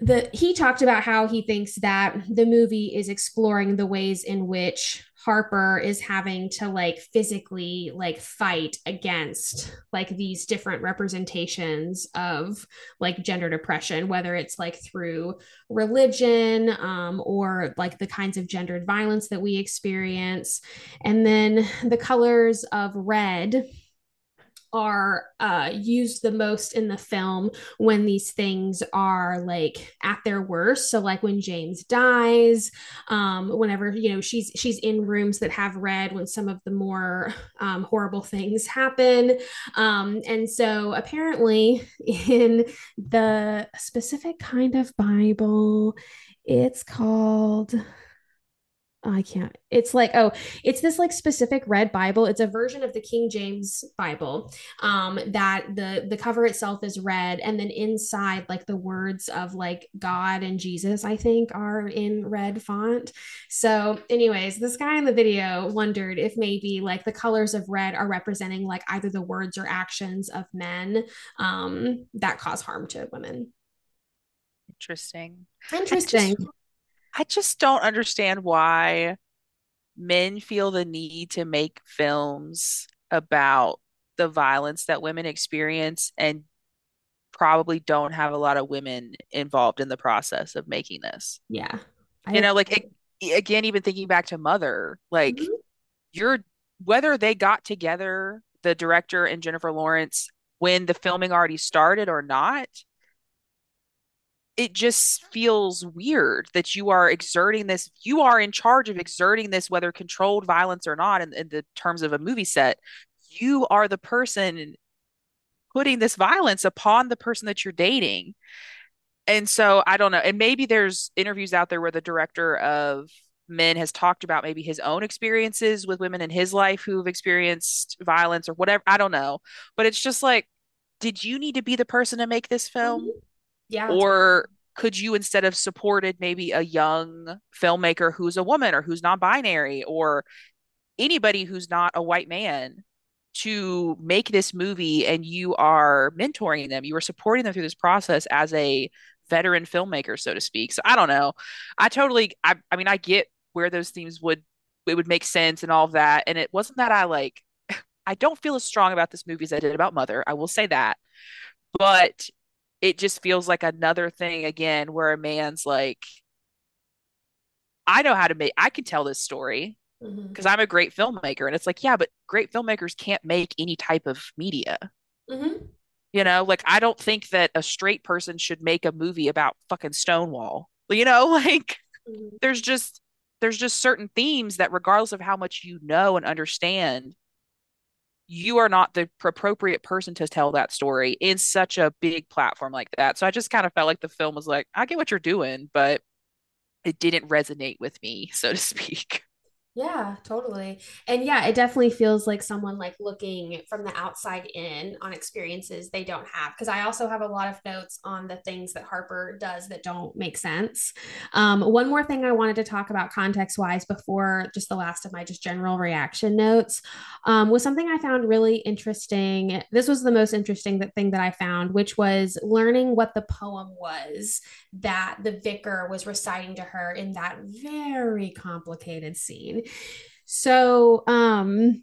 Speaker 1: the he talked about how he thinks that the movie is exploring the ways in which Harper is having to like physically like fight against like these different representations of like gender depression whether it's like through religion um, or like the kinds of gendered violence that we experience and then the colors of red are uh, used the most in the film when these things are like at their worst. So like when James dies, um, whenever you know she's she's in rooms that have red when some of the more um, horrible things happen, um, and so apparently in the specific kind of Bible, it's called I can't. It's like, oh, it's this like specific red Bible. It's a version of the King James Bible. Um, that the the cover itself is red, and then inside, like the words of like God and Jesus, I think, are in red font. So, anyways, this guy in the video wondered if maybe like the colors of red are representing like either the words or actions of men um that cause harm to women.
Speaker 2: Interesting.
Speaker 1: Interesting.
Speaker 2: I just don't understand why men feel the need to make films about the violence that women experience and probably don't have a lot of women involved in the process of making this.
Speaker 1: Yeah.
Speaker 2: You know, like again, even thinking back to Mother, like
Speaker 1: Mhm.
Speaker 2: you're whether they got together, the director and Jennifer Lawrence, when the filming already started or not, it just feels weird that you are exerting this, you are in charge of exerting this, whether controlled violence or not, in, in the terms of a movie set. You are the person putting this violence upon the person that you're dating. And so I don't know. And maybe there's interviews out there where the director of Men has talked about maybe his own experiences with women in his life who've experienced violence or whatever. I don't know. But it's just like, did you need to be the person to make this film?
Speaker 1: Mm-hmm. Yeah,
Speaker 2: Or could you instead have supported maybe a young filmmaker who's a woman or who's non-binary or anybody who's not a white man to make this movie and you are mentoring them, you are supporting them through this process as a veteran filmmaker, so to speak. So I don't know. I totally I I mean I get where those themes would it would make sense and all of that. And it wasn't that I like [laughs] I don't feel as strong about this movie as I did about Mother. I will say that. But it just feels like another thing again where a man's like, I know how to make I can tell this story because I'm a great filmmaker. And it's like, yeah, but great filmmakers can't make any type of media.
Speaker 1: Mhm.
Speaker 2: You know, like I don't think that a straight person should make a movie about fucking Stonewall. You know, [laughs] like
Speaker 1: Mhm.
Speaker 2: there's just there's just certain themes that regardless of how much you know and understand, you are not the appropriate person to tell that story in such a big platform like that. So I just kind of felt like the film was like, I get what you're doing, but it didn't resonate with me, so to [laughs] speak.
Speaker 1: Yeah, totally. And yeah, it definitely feels like someone like looking from the outside in on experiences they don't have. Because I also have a lot of notes on the things that Harper does that don't make sense. Um, one more thing I wanted to talk about context wise before just the last of my just general reaction notes um, was something I found really interesting. This was the most interesting thing that I found, which was learning what the poem was that the vicar was reciting to her in that very complicated scene. So, um,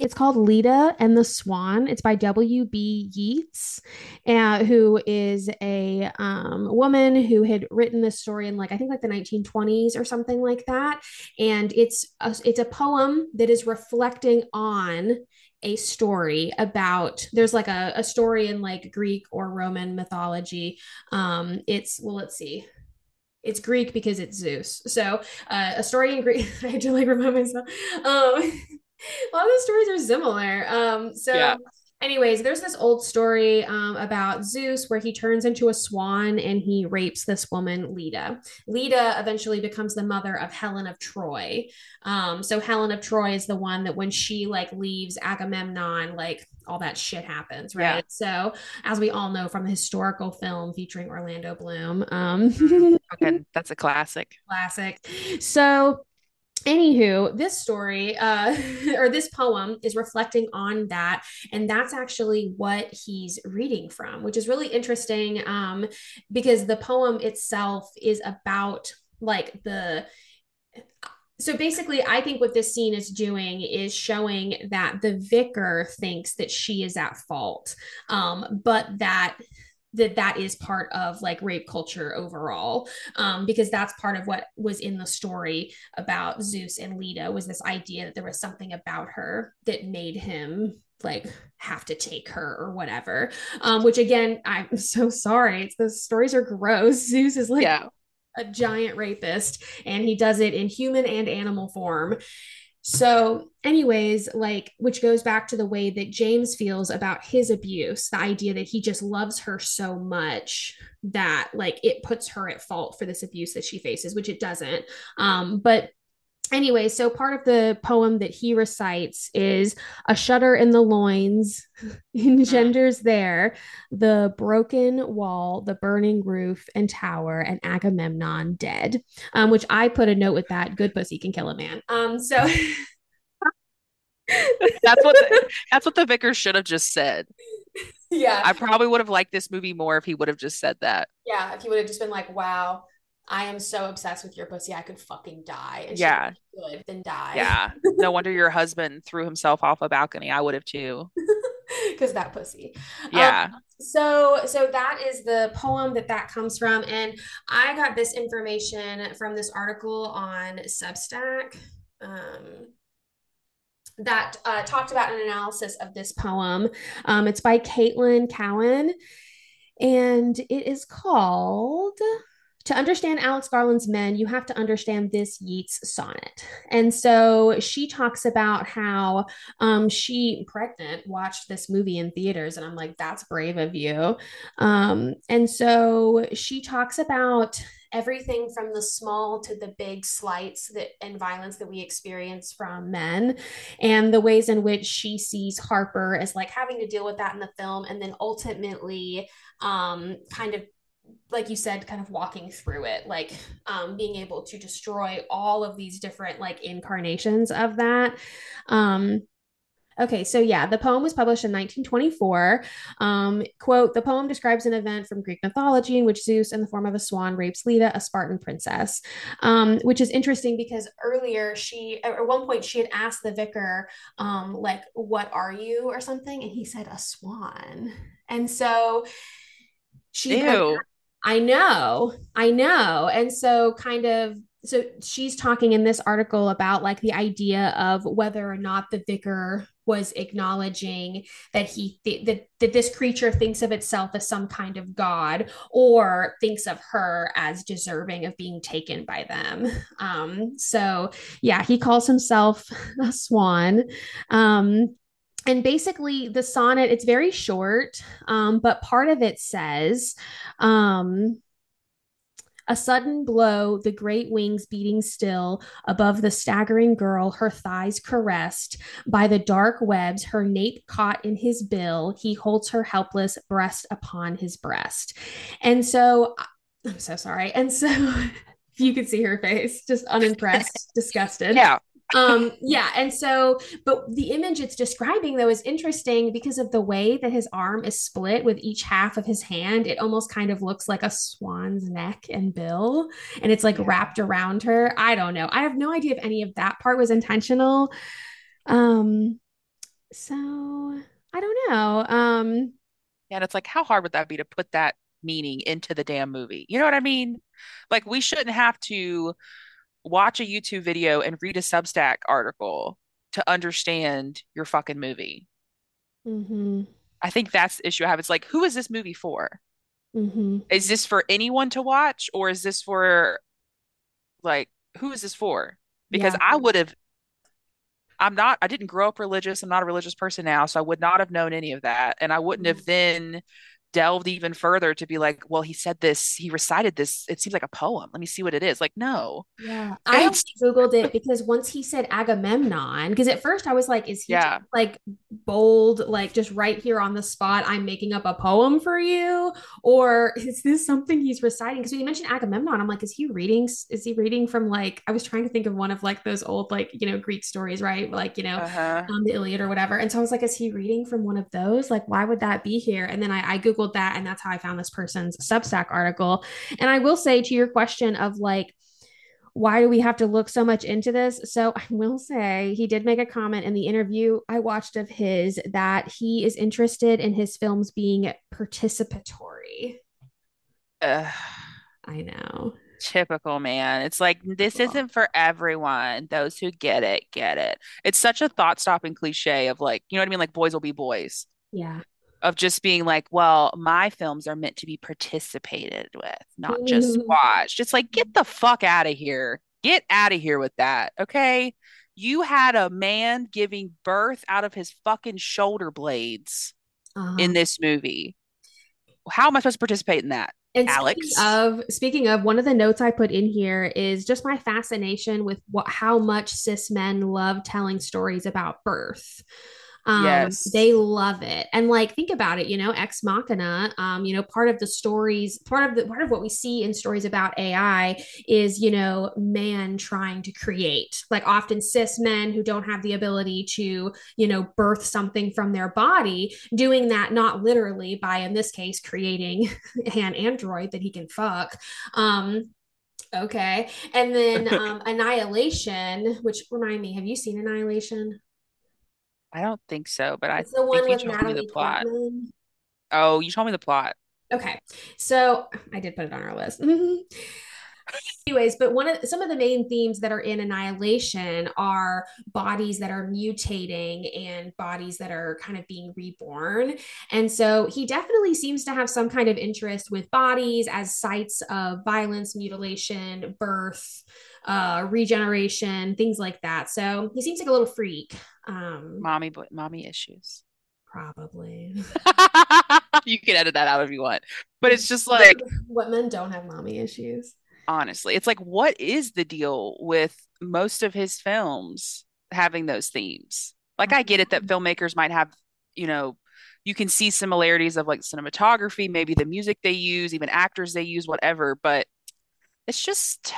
Speaker 1: it's called Leda and the Swan. It's by W.B. Yeats, uh, who is a um, woman who had written this story in like I think like the 1920s or something like that. And it's a, it's a poem that is reflecting on a story about there's like a, a story in like Greek or Roman mythology. Um, it's well, let's see it's Greek because it's Zeus. So uh, a story in Greek. [laughs] I had to like remind myself. Um, a lot of the stories are similar. Um, so. Yeah. Anyways, there's this old story um, about Zeus where he turns into a swan and he rapes this woman, Leda. Leda eventually becomes the mother of Helen of Troy. Um, so Helen of Troy is the one that when she like leaves Agamemnon, like all that shit happens, right? Yeah. So, as we all know from the historical film featuring Orlando Bloom, um, [laughs]
Speaker 2: okay, that's a classic.
Speaker 1: Classic. So, anywho this story uh [laughs] or this poem is reflecting on that and that's actually what he's reading from which is really interesting um because the poem itself is about like the so basically i think what this scene is doing is showing that the vicar thinks that she is at fault um, but that that that is part of like rape culture overall um, because that's part of what was in the story about zeus and leda was this idea that there was something about her that made him like have to take her or whatever um, which again i'm [laughs] so sorry. It's the stories are gross. [laughs] Zeus is like yeah. a giant rapist and he does it in human and animal form. So, anyways, like, which goes back to the way that James feels about his abuse the idea that he just loves her so much that, like, it puts her at fault for this abuse that she faces, which it doesn't. Um, but anyway, so part of the poem that he recites is a shudder in the loins [laughs] engenders there the broken wall, the burning roof and tower, and Agamemnon dead. Um, which I put a note with that. Good pussy can kill a man. Um, so [laughs]
Speaker 2: that's what the, that's what the vicar should have just said.
Speaker 1: Yeah,
Speaker 2: I probably would have liked this movie more if he would have just said that.
Speaker 1: Yeah, if he would have just been like, "Wow, I am so obsessed with your pussy, I could fucking die.
Speaker 2: And yeah.
Speaker 1: Good, then die.
Speaker 2: Yeah. No [laughs] wonder your husband threw himself off a balcony. I would have too. [laughs]
Speaker 1: Because that pussy.
Speaker 2: Yeah.
Speaker 1: Um, so so that is the poem that that comes from and i got this information from this article on substack um, that uh, talked about an analysis of this poem um, it's by caitlin cowan and it is called to understand Alex Garland's men, you have to understand this Yeats sonnet. And so she talks about how um, she, pregnant, watched this movie in theaters. And I'm like, that's brave of you. Um, and so she talks about everything from the small to the big slights that and violence that we experience from men and the ways in which she sees Harper as like having to deal with that in the film and then ultimately um kind of like you said kind of walking through it like um, being able to destroy all of these different like incarnations of that um, Okay, so yeah, the poem was published in 1924. Um, quote The poem describes an event from Greek mythology in which Zeus, in the form of a swan, rapes Leda, a Spartan princess, um, which is interesting because earlier she, at one point, she had asked the vicar, um, like, What are you, or something? And he said, A swan. And so she. I know, I know. And so, kind of, so she's talking in this article about like the idea of whether or not the vicar was acknowledging that he th- that, that this creature thinks of itself as some kind of god or thinks of her as deserving of being taken by them um so yeah he calls himself a swan um and basically the sonnet it's very short um, but part of it says um, A sudden blow, the great wings beating still above the staggering girl, her thighs caressed by the dark webs, her nape caught in his bill. He holds her helpless breast upon his breast. And so I'm so sorry. And so [laughs] you could see her face, just unimpressed, [laughs] disgusted.
Speaker 2: Yeah
Speaker 1: um yeah and so but the image it's describing though is interesting because of the way that his arm is split with each half of his hand. It almost kind of looks like a swan's neck and bill and it's like yeah. wrapped around her. I don't know. I have no idea if any of that part was intentional. Um so i don't know. Um
Speaker 2: yeah and it's like how hard would that be to put that meaning into the damn movie? You know what i mean? Like we shouldn't have to watch a YouTube video and read a Substack article to understand your fucking movie.
Speaker 1: Mm-hmm.
Speaker 2: I think that's the issue I have. It's like, who is this movie for?
Speaker 1: Mm-hmm.
Speaker 2: Is this for anyone to watch, or is this for like who is this for? Because yeah. I would have. I'm not. I didn't grow up religious. I'm not a religious person now, so I would not have known any of that, and I wouldn't mm-hmm. have then delved even further to be like, well, he said this, he recited this. It seems like a poem. Let me see what it is. Like, no.
Speaker 1: Yeah. I Googled it because once he said Agamemnon, because at first I was like, is he yeah. just, like bold, like just right here on the spot, I'm making up a poem for you? Or is this something he's reciting? Because when you mentioned Agamemnon, I'm like, is he reading? Is he reading from like, I was trying to think of one of like those old, like, you know, Greek stories, right? Like, you know, uh-huh. um, the Iliad or whatever. And so I was like, is he reading from one of those? Like, why would that be here? And then I, I Googled Googled that, and that's how I found this person's Substack article. And I will say to your question of like, why do we have to look so much into this? So [laughs] I will say he did make a comment in the interview I watched of his that he is interested in his films being participatory.
Speaker 2: Uh,
Speaker 1: I know.
Speaker 2: Typical man. It's like this isn't for everyone. Those who get it, get it. It's such a thought stopping cliche of like, you know what I mean? Like boys will be boys.
Speaker 1: Yeah
Speaker 2: of just being like, well, my films are meant to be participated with, not just [laughs] watched. It's like, get the fuck out of here. Get out of here with that. Okay. You had a man giving birth out of his fucking shoulder blades uh-huh. in this movie. How am I supposed to participate in that?
Speaker 1: And Alex. Speaking of speaking of, one of the notes I put in here is just my fascination with what how much cis men love telling stories about birth. Um, yes. They love it. And like, think about it, you know, Ex Machina, um, you know, part of the stories, part of the, part of what we see in stories about AI is, you know, man trying to create, like often cis men who don't have the ability to, you know, birth something from their body, doing that not literally by, in this case, creating [laughs] an android that he can fuck. Um, okay. And then [laughs] um, Annihilation, which remind me, have you seen Annihilation?
Speaker 2: I don't think so, but it's I the one with Natalie the plot. Portman. Oh, you told me the plot.
Speaker 1: Okay, so I did put it on our list. [laughs] Anyways, but one of some of the main themes that are in Annihilation are bodies that are mutating and bodies that are kind of being reborn. And so he definitely seems to have some kind of interest with bodies as sites of violence, mutilation, birth, uh, regeneration, things like that. So he seems like a little freak. Um,
Speaker 2: mommy, but mommy issues.
Speaker 1: Probably. [laughs] [laughs]
Speaker 2: you can edit that out if you want, but it's just like
Speaker 1: what men don't have mommy issues.
Speaker 2: Honestly, it's like what is the deal with most of his films having those themes? Like, I get it that filmmakers might have, you know, you can see similarities of like cinematography, maybe the music they use, even actors they use, whatever, but it's just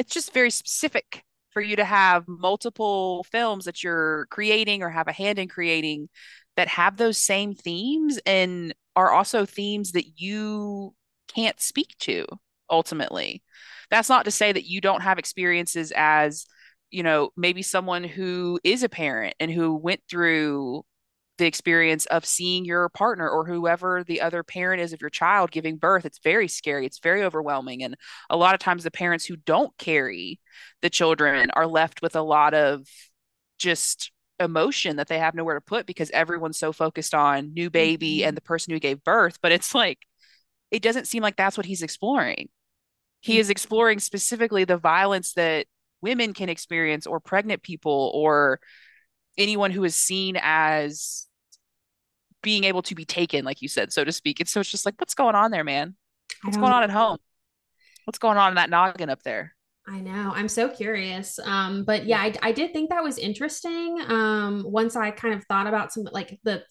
Speaker 2: it's just very specific for you to have multiple films that you're creating or have a hand in creating that have those same themes and are also themes that you can't speak to ultimately. That's not to say that you don't have experiences as, you know, maybe someone who is a parent and who went through the experience of seeing your partner or whoever the other parent is of your child giving birth. It's very scary. It's very overwhelming. And a lot of times, the parents who don't carry the children are left with a lot of just emotion that they have nowhere to put because everyone's so focused on new baby mm-hmm. and the person who gave birth. But it's like, it doesn't seem like that's what he's exploring. He is exploring specifically the violence that women can experience or pregnant people or anyone who is seen as being able to be taken, like you said, so to speak. And so it's just like, what's going on there, man? What's going on at home? What's going on in that noggin up there?
Speaker 1: I know. I'm so curious. Um, but yeah, I, I did think that was interesting. Um, once I kind of thought about some like the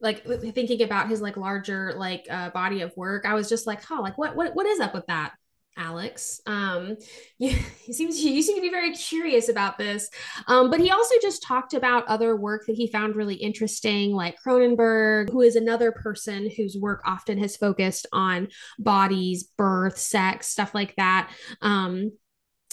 Speaker 1: like thinking about his like larger like uh, body of work, I was just like, huh, like what what what is up with that? Alex. Um, [laughs] yeah, he seems you seem to be very curious about this. Um, but he also just talked about other work that he found really interesting, like Cronenberg, who is another person whose work often has focused on bodies, birth, sex, stuff like that. Um,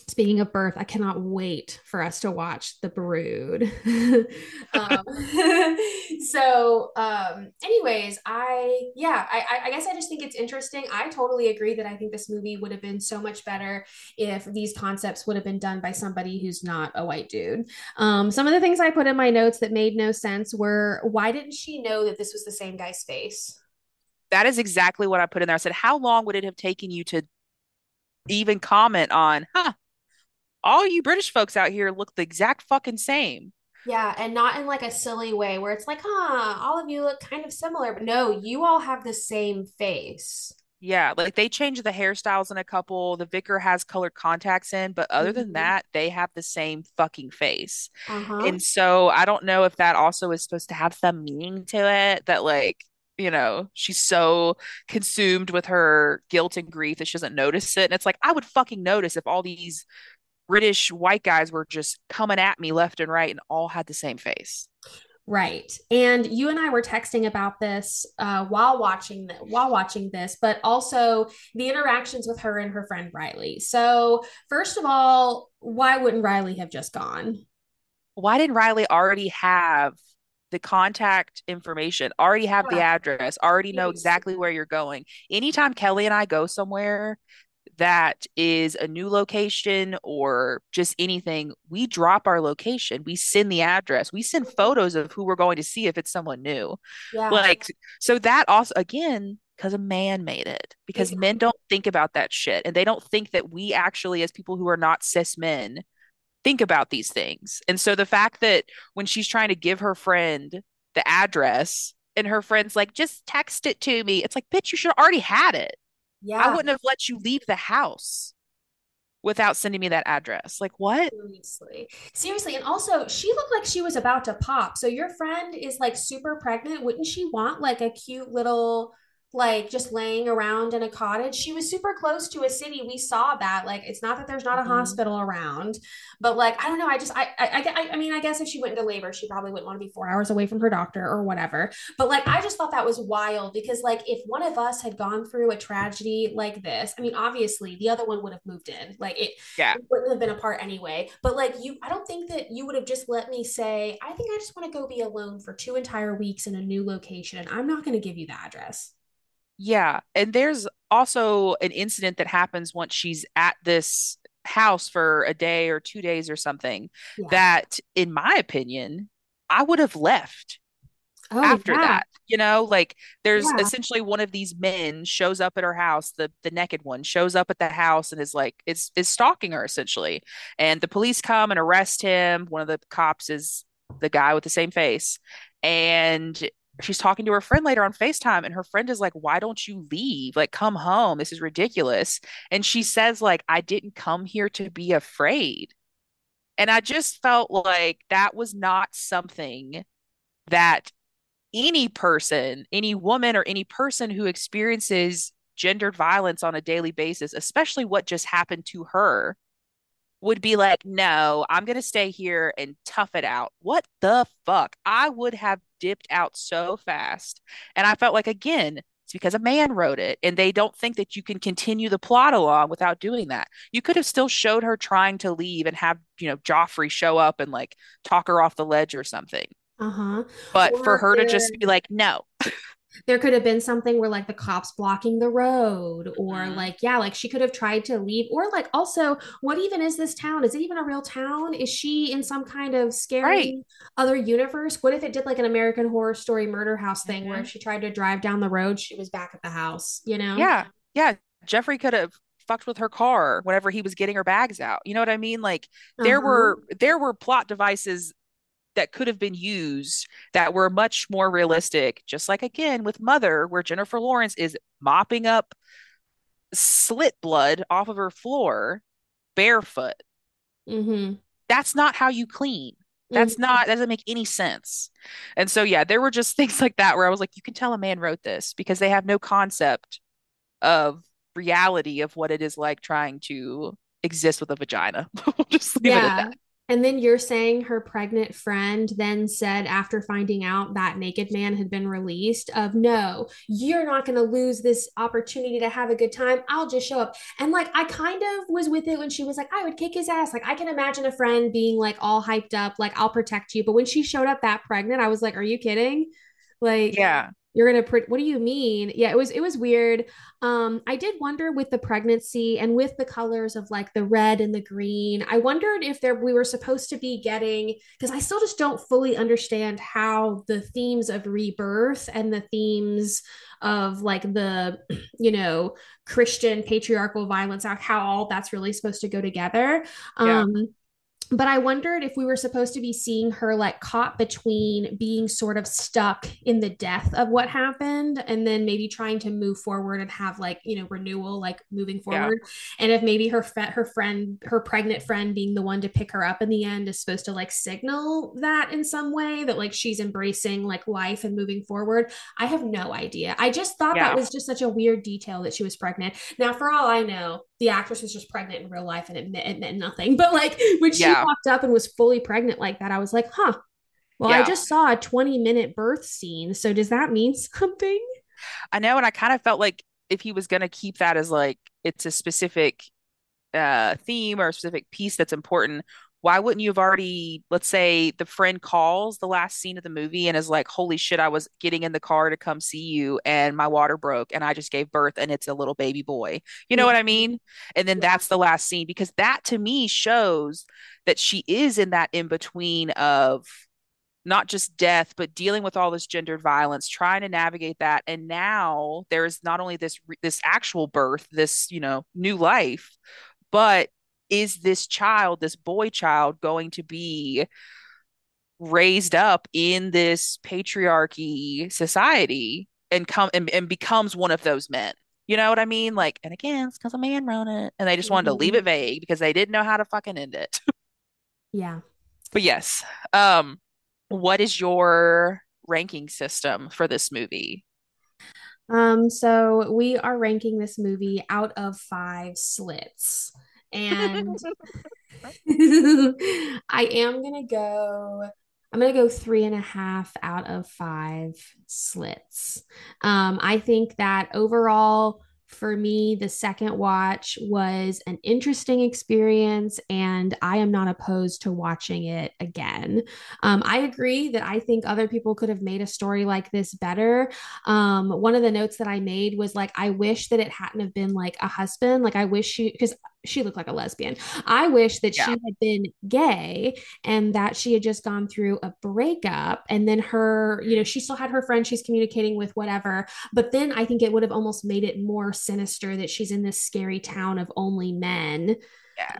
Speaker 1: Speaking of birth, I cannot wait for us to watch The Brood. [laughs] um, [laughs] so, um, anyways, I yeah, I, I guess I just think it's interesting. I totally agree that I think this movie would have been so much better if these concepts would have been done by somebody who's not a white dude. Um, some of the things I put in my notes that made no sense were why didn't she know that this was the same guy's face?
Speaker 2: That is exactly what I put in there. I said, how long would it have taken you to even comment on, huh? All you British folks out here look the exact fucking same.
Speaker 1: Yeah, and not in like a silly way where it's like, huh, all of you look kind of similar, but no, you all have the same face.
Speaker 2: Yeah, like they change the hairstyles in a couple. The vicar has colored contacts in, but other than
Speaker 1: Mhm.
Speaker 2: that, they have the same fucking face.
Speaker 1: Uh-huh.
Speaker 2: And so I don't know if that also is supposed to have some meaning to it that like, you know, she's so consumed with her guilt and grief that she doesn't notice it. And it's like I would fucking notice if all these British white guys were just coming at me left and right and all had the same face.
Speaker 1: Right. And you and I were texting about this uh, while watching the, while watching this, but also the interactions with her and her friend Riley. So, first of all, why wouldn't Riley have just gone?
Speaker 2: Why didn't Riley already have the contact information, already have the address, already know exactly where you're going? Anytime Kelly and I go somewhere that is a new location or just anything, we drop our location, we send the address, we send mm-hmm. photos of who we're going to see if it's someone new.
Speaker 1: Yeah,
Speaker 2: Like, so that also, again, because a man made it, because men don't think about that shit. And they don't think that we actually, as people who are not cis men, think about these things. And so the fact that when she's trying to give her friend the address and her friend's like, just text it to me, it's like, bitch, you should have already had it. I wouldn't have let you leave the house without sending me that address. Like, what?
Speaker 1: Seriously. Seriously. And also, she looked like she was about to pop. So your friend is like super pregnant. Wouldn't she want like a cute little, like just laying around in a cottage? She was super close to a city. We saw that. Like, it's not that there's not a
Speaker 2: Mhm.
Speaker 1: hospital around, but like, I don't know. I just, I, I, I, I mean, I guess if she went into labor, she probably wouldn't want to be four hours away from her doctor or whatever. But like, I just thought that was wild because like, if one of us had gone through a tragedy like this, I mean, obviously the other one would have moved in. Like, it,
Speaker 2: Yeah.
Speaker 1: we wouldn't have been apart anyway. But like you, I don't think that you would have just let me say, I think I just want to go be alone for two entire weeks in a new location, and I'm not going to give you the address.
Speaker 2: Yeah. And there's also an incident that happens once she's at this house for a day or two days or something
Speaker 1: Yeah.
Speaker 2: that, in my opinion, I would have left
Speaker 1: Oh
Speaker 2: after
Speaker 1: yeah.
Speaker 2: that. You know, like there's
Speaker 1: Yeah.
Speaker 2: essentially one of these men shows up at her house, the the naked one shows up at the house and is like is is stalking her essentially. And the police come and arrest him. One of the cops is the guy with the same face. And she's talking to her friend later on FaceTime and her friend is like, "Why don't you leave? Like come home. This is ridiculous." And she says like, "I didn't come here to be afraid." And I just felt like that was not something that any person, any woman or any person who experiences gendered violence on a daily basis, especially what just happened to her, would be like, no, I'm going to stay here and tough it out. What the fuck? I would have dipped out so fast. And I felt like, again, it's because a man wrote it and they don't think that you can continue the plot along without doing that. You could have still showed her trying to leave and have, you know, Geoffrey show up and like talk her off the ledge or something.
Speaker 1: Uh-huh.
Speaker 2: But for her to just be like, no, [laughs]
Speaker 1: there could have been something where like the cops blocking the road or
Speaker 2: Mhm.
Speaker 1: like yeah like she could have tried to leave or like also what even is this town is it even a real town is she in some kind of
Speaker 2: right.
Speaker 1: scary other universe what if it did like an american horror story murder house thing where if
Speaker 2: Mhm.
Speaker 1: she tried to drive down the road she was back at the house you know
Speaker 2: Yeah. Yeah. Geoffrey could have fucked with her car whenever he was getting her bags out. You know what I mean? Like there
Speaker 1: uh-huh
Speaker 2: were there were plot devices that could have been used that were much more realistic, just like again with Mother, where Jennifer Lawrence is mopping up slit blood off of her floor barefoot.
Speaker 1: Mm-hmm.
Speaker 2: That's not how you clean. That's
Speaker 1: Mm-hmm.
Speaker 2: not, that doesn't make any sense. And so, yeah, there were just [laughs] things like that where I was like, you can tell a man wrote this because they have no concept of reality of what it is like trying to exist with a vagina. [laughs] We'll just leave it at that.
Speaker 1: And then you're saying her pregnant friend then said after finding out that Naked Man had been released of no, you're not going to lose this opportunity to have a good time. I'll just show up. And like I kind of was with it when she was like I would kick his ass. Like I can imagine a friend being like all hyped up like I'll protect you. But when she showed up that pregnant, I was like are you kidding? Like
Speaker 2: Yeah.
Speaker 1: You're gonna pre- what do you mean? Yeah it was it was weird. Um i did wonder with the pregnancy and with the colors of like the red and the green i wondered if there we were supposed to be getting because i still just don't fully understand how the themes of rebirth and the themes of like the [clears throat] you know christian patriarchal violence how all that's really supposed to go together.
Speaker 2: Yeah.
Speaker 1: um but I wondered if we were supposed to be seeing her like caught between being sort of stuck in the death of what happened and then maybe trying to move forward and have like, you know, renewal, like moving
Speaker 2: Yeah.
Speaker 1: forward. And if maybe her her friend, her pregnant friend being the one to pick her up in the end is supposed to like signal that in some way that like she's embracing like life and moving forward. I have no idea. I just thought that was just such a weird detail that she was pregnant. Now, for all I know, the actress was just pregnant in real life and it, meant, it meant nothing. [laughs] But like when she
Speaker 2: Yeah.
Speaker 1: walked up and was fully pregnant like that, I was like, huh. Well, I just saw a 20 minute birth scene. So does that mean something?
Speaker 2: I know. And I kind of felt like if he was going to keep that as like it's a specific uh theme or a specific piece that's important, why wouldn't you have already, let's say the friend calls the last scene of the movie and is like, holy shit, I was getting in the car to come see you and my water broke and I just gave birth and it's a little baby boy. You know what I mean? And then
Speaker 1: Yeah.
Speaker 2: that's the last scene because that to me shows that she is in that in between of not just death, but dealing with all this gendered violence, trying to navigate that. And now there is not only this this actual birth, this you know new life, but is this child, this boy child, going to be raised up in this patriarchy society and come and, and becomes one of those men? You know what I mean? Like, and again, it's because a man wrote it, and they just wanted to leave it vague because they didn't know how to fucking end it. [laughs]
Speaker 1: Yeah.
Speaker 2: But yes, um, what is your ranking system for this movie?
Speaker 1: Um, so we are ranking this movie out of five slits. And [laughs] I am gonna go, I'm gonna go three and a half out of five slits. Um, I think that overall, for me, the second watch was an interesting experience, and I am not opposed to watching it again. Um, I agree that I think other people could have made a story like this better. Um, one of the notes that I made was like, I wish that it hadn't have been like a husband. Like, I wish she, because she looked like a lesbian. I wish that she had been gay and that she had just gone through a breakup and then her, you know, she still had her friend she's communicating with, whatever. But then I think it would have almost made it more sinister that she's in this scary town of only men.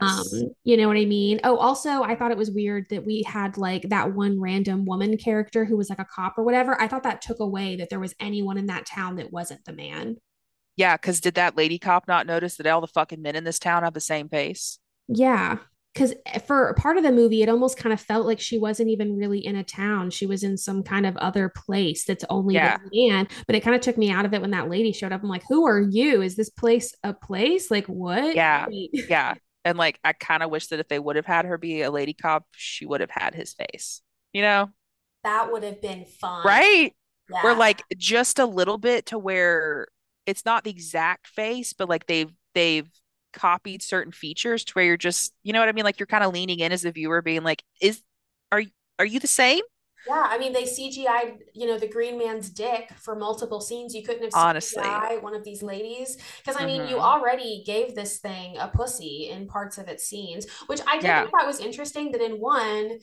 Speaker 1: Um, you know what I mean? Oh, also, I thought it was weird that we had like that one random woman character who was like a cop or whatever. I thought that took away that there was anyone in that town that wasn't the man.
Speaker 2: Yeah, because did that lady cop not notice that all the fucking men in this town have the same face?
Speaker 1: Yeah. Because eh, for part of the movie, it almost kind of felt like she wasn't even really in a town. She was in some kind of other place that's only the
Speaker 2: Yeah,
Speaker 1: man. But it kind of took me out of it when that lady showed up. I'm like, who are you? Is this place a place? Like, what?
Speaker 2: yeah,
Speaker 1: Wait. [laughs]
Speaker 2: yeah. And like, I kind of wish that if they would have had her be a lady cop, she would have had his face, you know?
Speaker 1: That would have been fun.
Speaker 2: Right? Where
Speaker 1: Yeah.
Speaker 2: like just a little bit to where it's not the exact face, but like they've they've copied certain features to where you're just, you know what I mean? Like you're kind of leaning in as a viewer, being like, is are you are you the same?
Speaker 1: Yeah, I mean, they CGI'd, you know, the Green Man's dick for multiple scenes. You couldn't have
Speaker 2: Honestly.
Speaker 1: CGI one of these ladies. Because, I mean, you
Speaker 2: hmm
Speaker 1: already gave this thing a pussy in parts of its scenes, which I did
Speaker 2: Yeah.
Speaker 1: think that was interesting that in one,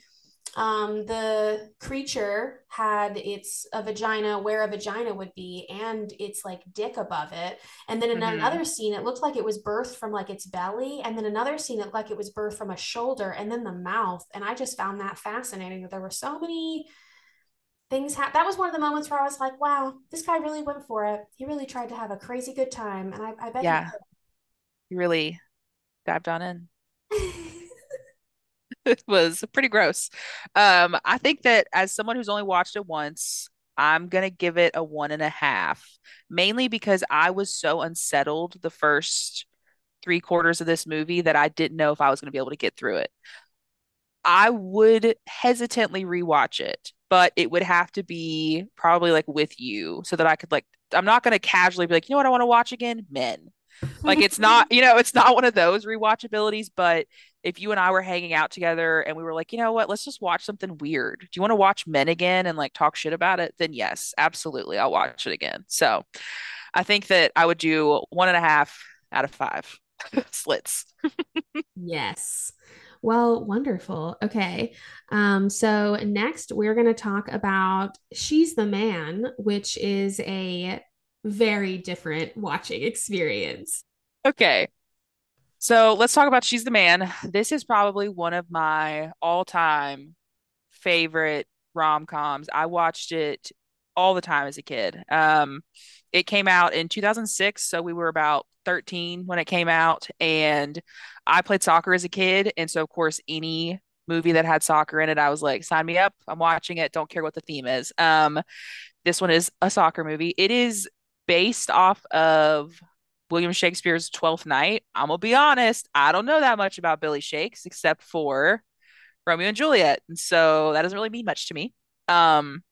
Speaker 1: um, the creature had its a vagina where a vagina would be and its like dick above it. And then in
Speaker 2: hmm
Speaker 1: another scene, it looked like it was birthed from like its belly. And then another scene, it looked like it was birthed from a shoulder and then the mouth. And I just found that fascinating that there were so many things ha- that was one of the moments where I was like, wow, this guy really went for it. He really tried to have a crazy good time. And I, I bet he
Speaker 2: Yeah.
Speaker 1: did.
Speaker 2: You really dived on in. [laughs] It [laughs] was pretty gross. Um, I think that as someone who's only watched it once, I'm gonna give it a one and a half, mainly because I was so unsettled the first three quarters of this movie that I didn't know if I was gonna be able to get through it. I would hesitantly rewatch it, but it would have to be probably like with you so that I could like I'm not gonna casually be like, you know what I want to watch again? Men. Like it's not, you know, it's not one of those rewatchabilities, but if you and I were hanging out together and we were like, you know what, let's just watch something weird. Do you want to watch Men again and like talk shit about it? Then yes, absolutely. I'll watch it again. So I think that I would do one and a half out of five [laughs] slits.
Speaker 1: Yes. Well, wonderful. Okay. Um, so next we're going to talk about She's the Man, which is a very different watching experience.
Speaker 2: Okay. So let's talk about She's the Man. This is probably one of my all-time favorite rom-coms. I watched it all the time as a kid. Um, it came out in 2006, so we were about 13 when it came out, and I played soccer as a kid, and so of course any movie that had soccer in it, I was like, sign me up. I'm watching it. Don't care what the theme is. Um, this one is a soccer movie. It is based off of William Shakespeare's Twelfth Night. I'm gonna be honest, I don't know that much about Billy Shakes except for Romeo and Juliet, and so that doesn't really mean much to me. Um,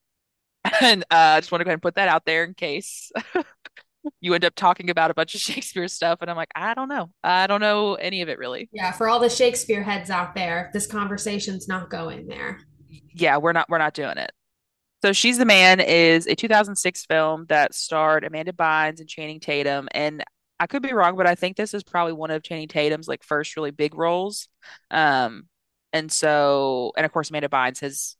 Speaker 2: [laughs] and uh, I just want to go ahead and put that out there in case [laughs] you end up talking about a bunch of [laughs] Shakespeare stuff, and I'm like, I don't know, I don't know any of it really.
Speaker 1: Yeah, for all the Shakespeare heads out there, this conversation's not going there.
Speaker 2: Yeah, we're not we're not doing it. So She's the Man is a 2006 film that starred Amanda Bynes and Channing Tatum, and I could be wrong, but I think this is probably one of Channing Tatum's like first really big roles. Um, and so, and of course, Amanda Bynes has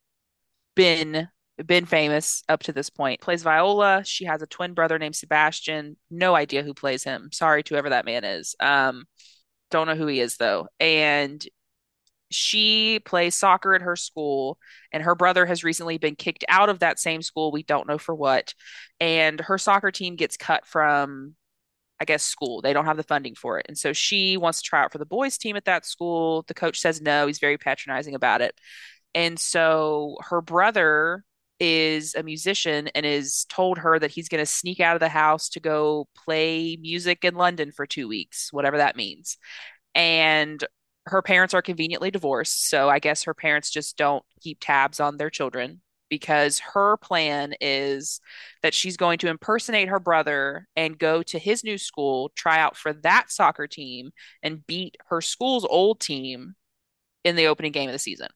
Speaker 2: been been famous up to this point. Plays Viola. She has a twin brother named Sebastian. No idea who plays him. Sorry to whoever that man is. Um, don't know who he is though. And she plays soccer at her school, and her brother has recently been kicked out of that same school. We don't know for what. And her soccer team gets cut from I guess, school. They don't have the funding for it. And so she wants to try out for the boys' team at that school. The coach says no. He's very patronizing about it. And so her brother is a musician and is told her that he's going to sneak out of the house to go play music in London for two weeks, whatever that means. And her parents are conveniently divorced. So I guess her parents just don't keep tabs on their children because her plan is that she's going to impersonate her brother and go to his new school, try out for that soccer team, and beat her school's old team in the opening game of the season.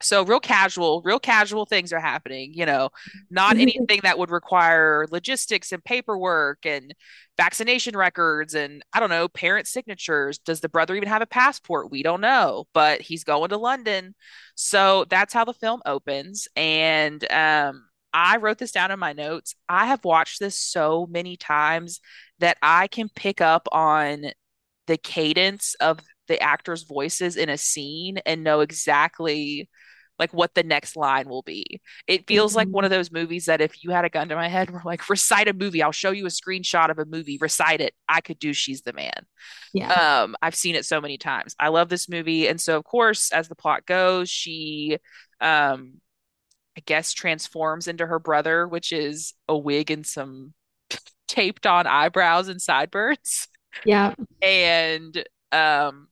Speaker 2: So real casual, real casual things are happening, you know, not anything that would require logistics and paperwork and vaccination records and I don't know, parent signatures. Does the brother even have a passport? We don't know, but he's going to London. So that's how the film opens. And um, I wrote this down in my notes. I have watched this so many times that I can pick up on the cadence of the actors' voices in a scene and know exactly like what the next line will be. It feels like one
Speaker 1: Mhm.
Speaker 2: of those movies that if you had a gun to my head, [laughs] we're like, recite a movie. I'll show you a screenshot of a movie. Recite it. I could do She's the Man.
Speaker 1: Yeah.
Speaker 2: Um, I've seen it so many times. I love this movie. And so of course, as the plot goes, she um I guess transforms into her brother, which is a wig and some [laughs] taped on eyebrows and sideburns.
Speaker 1: Yeah.
Speaker 2: And um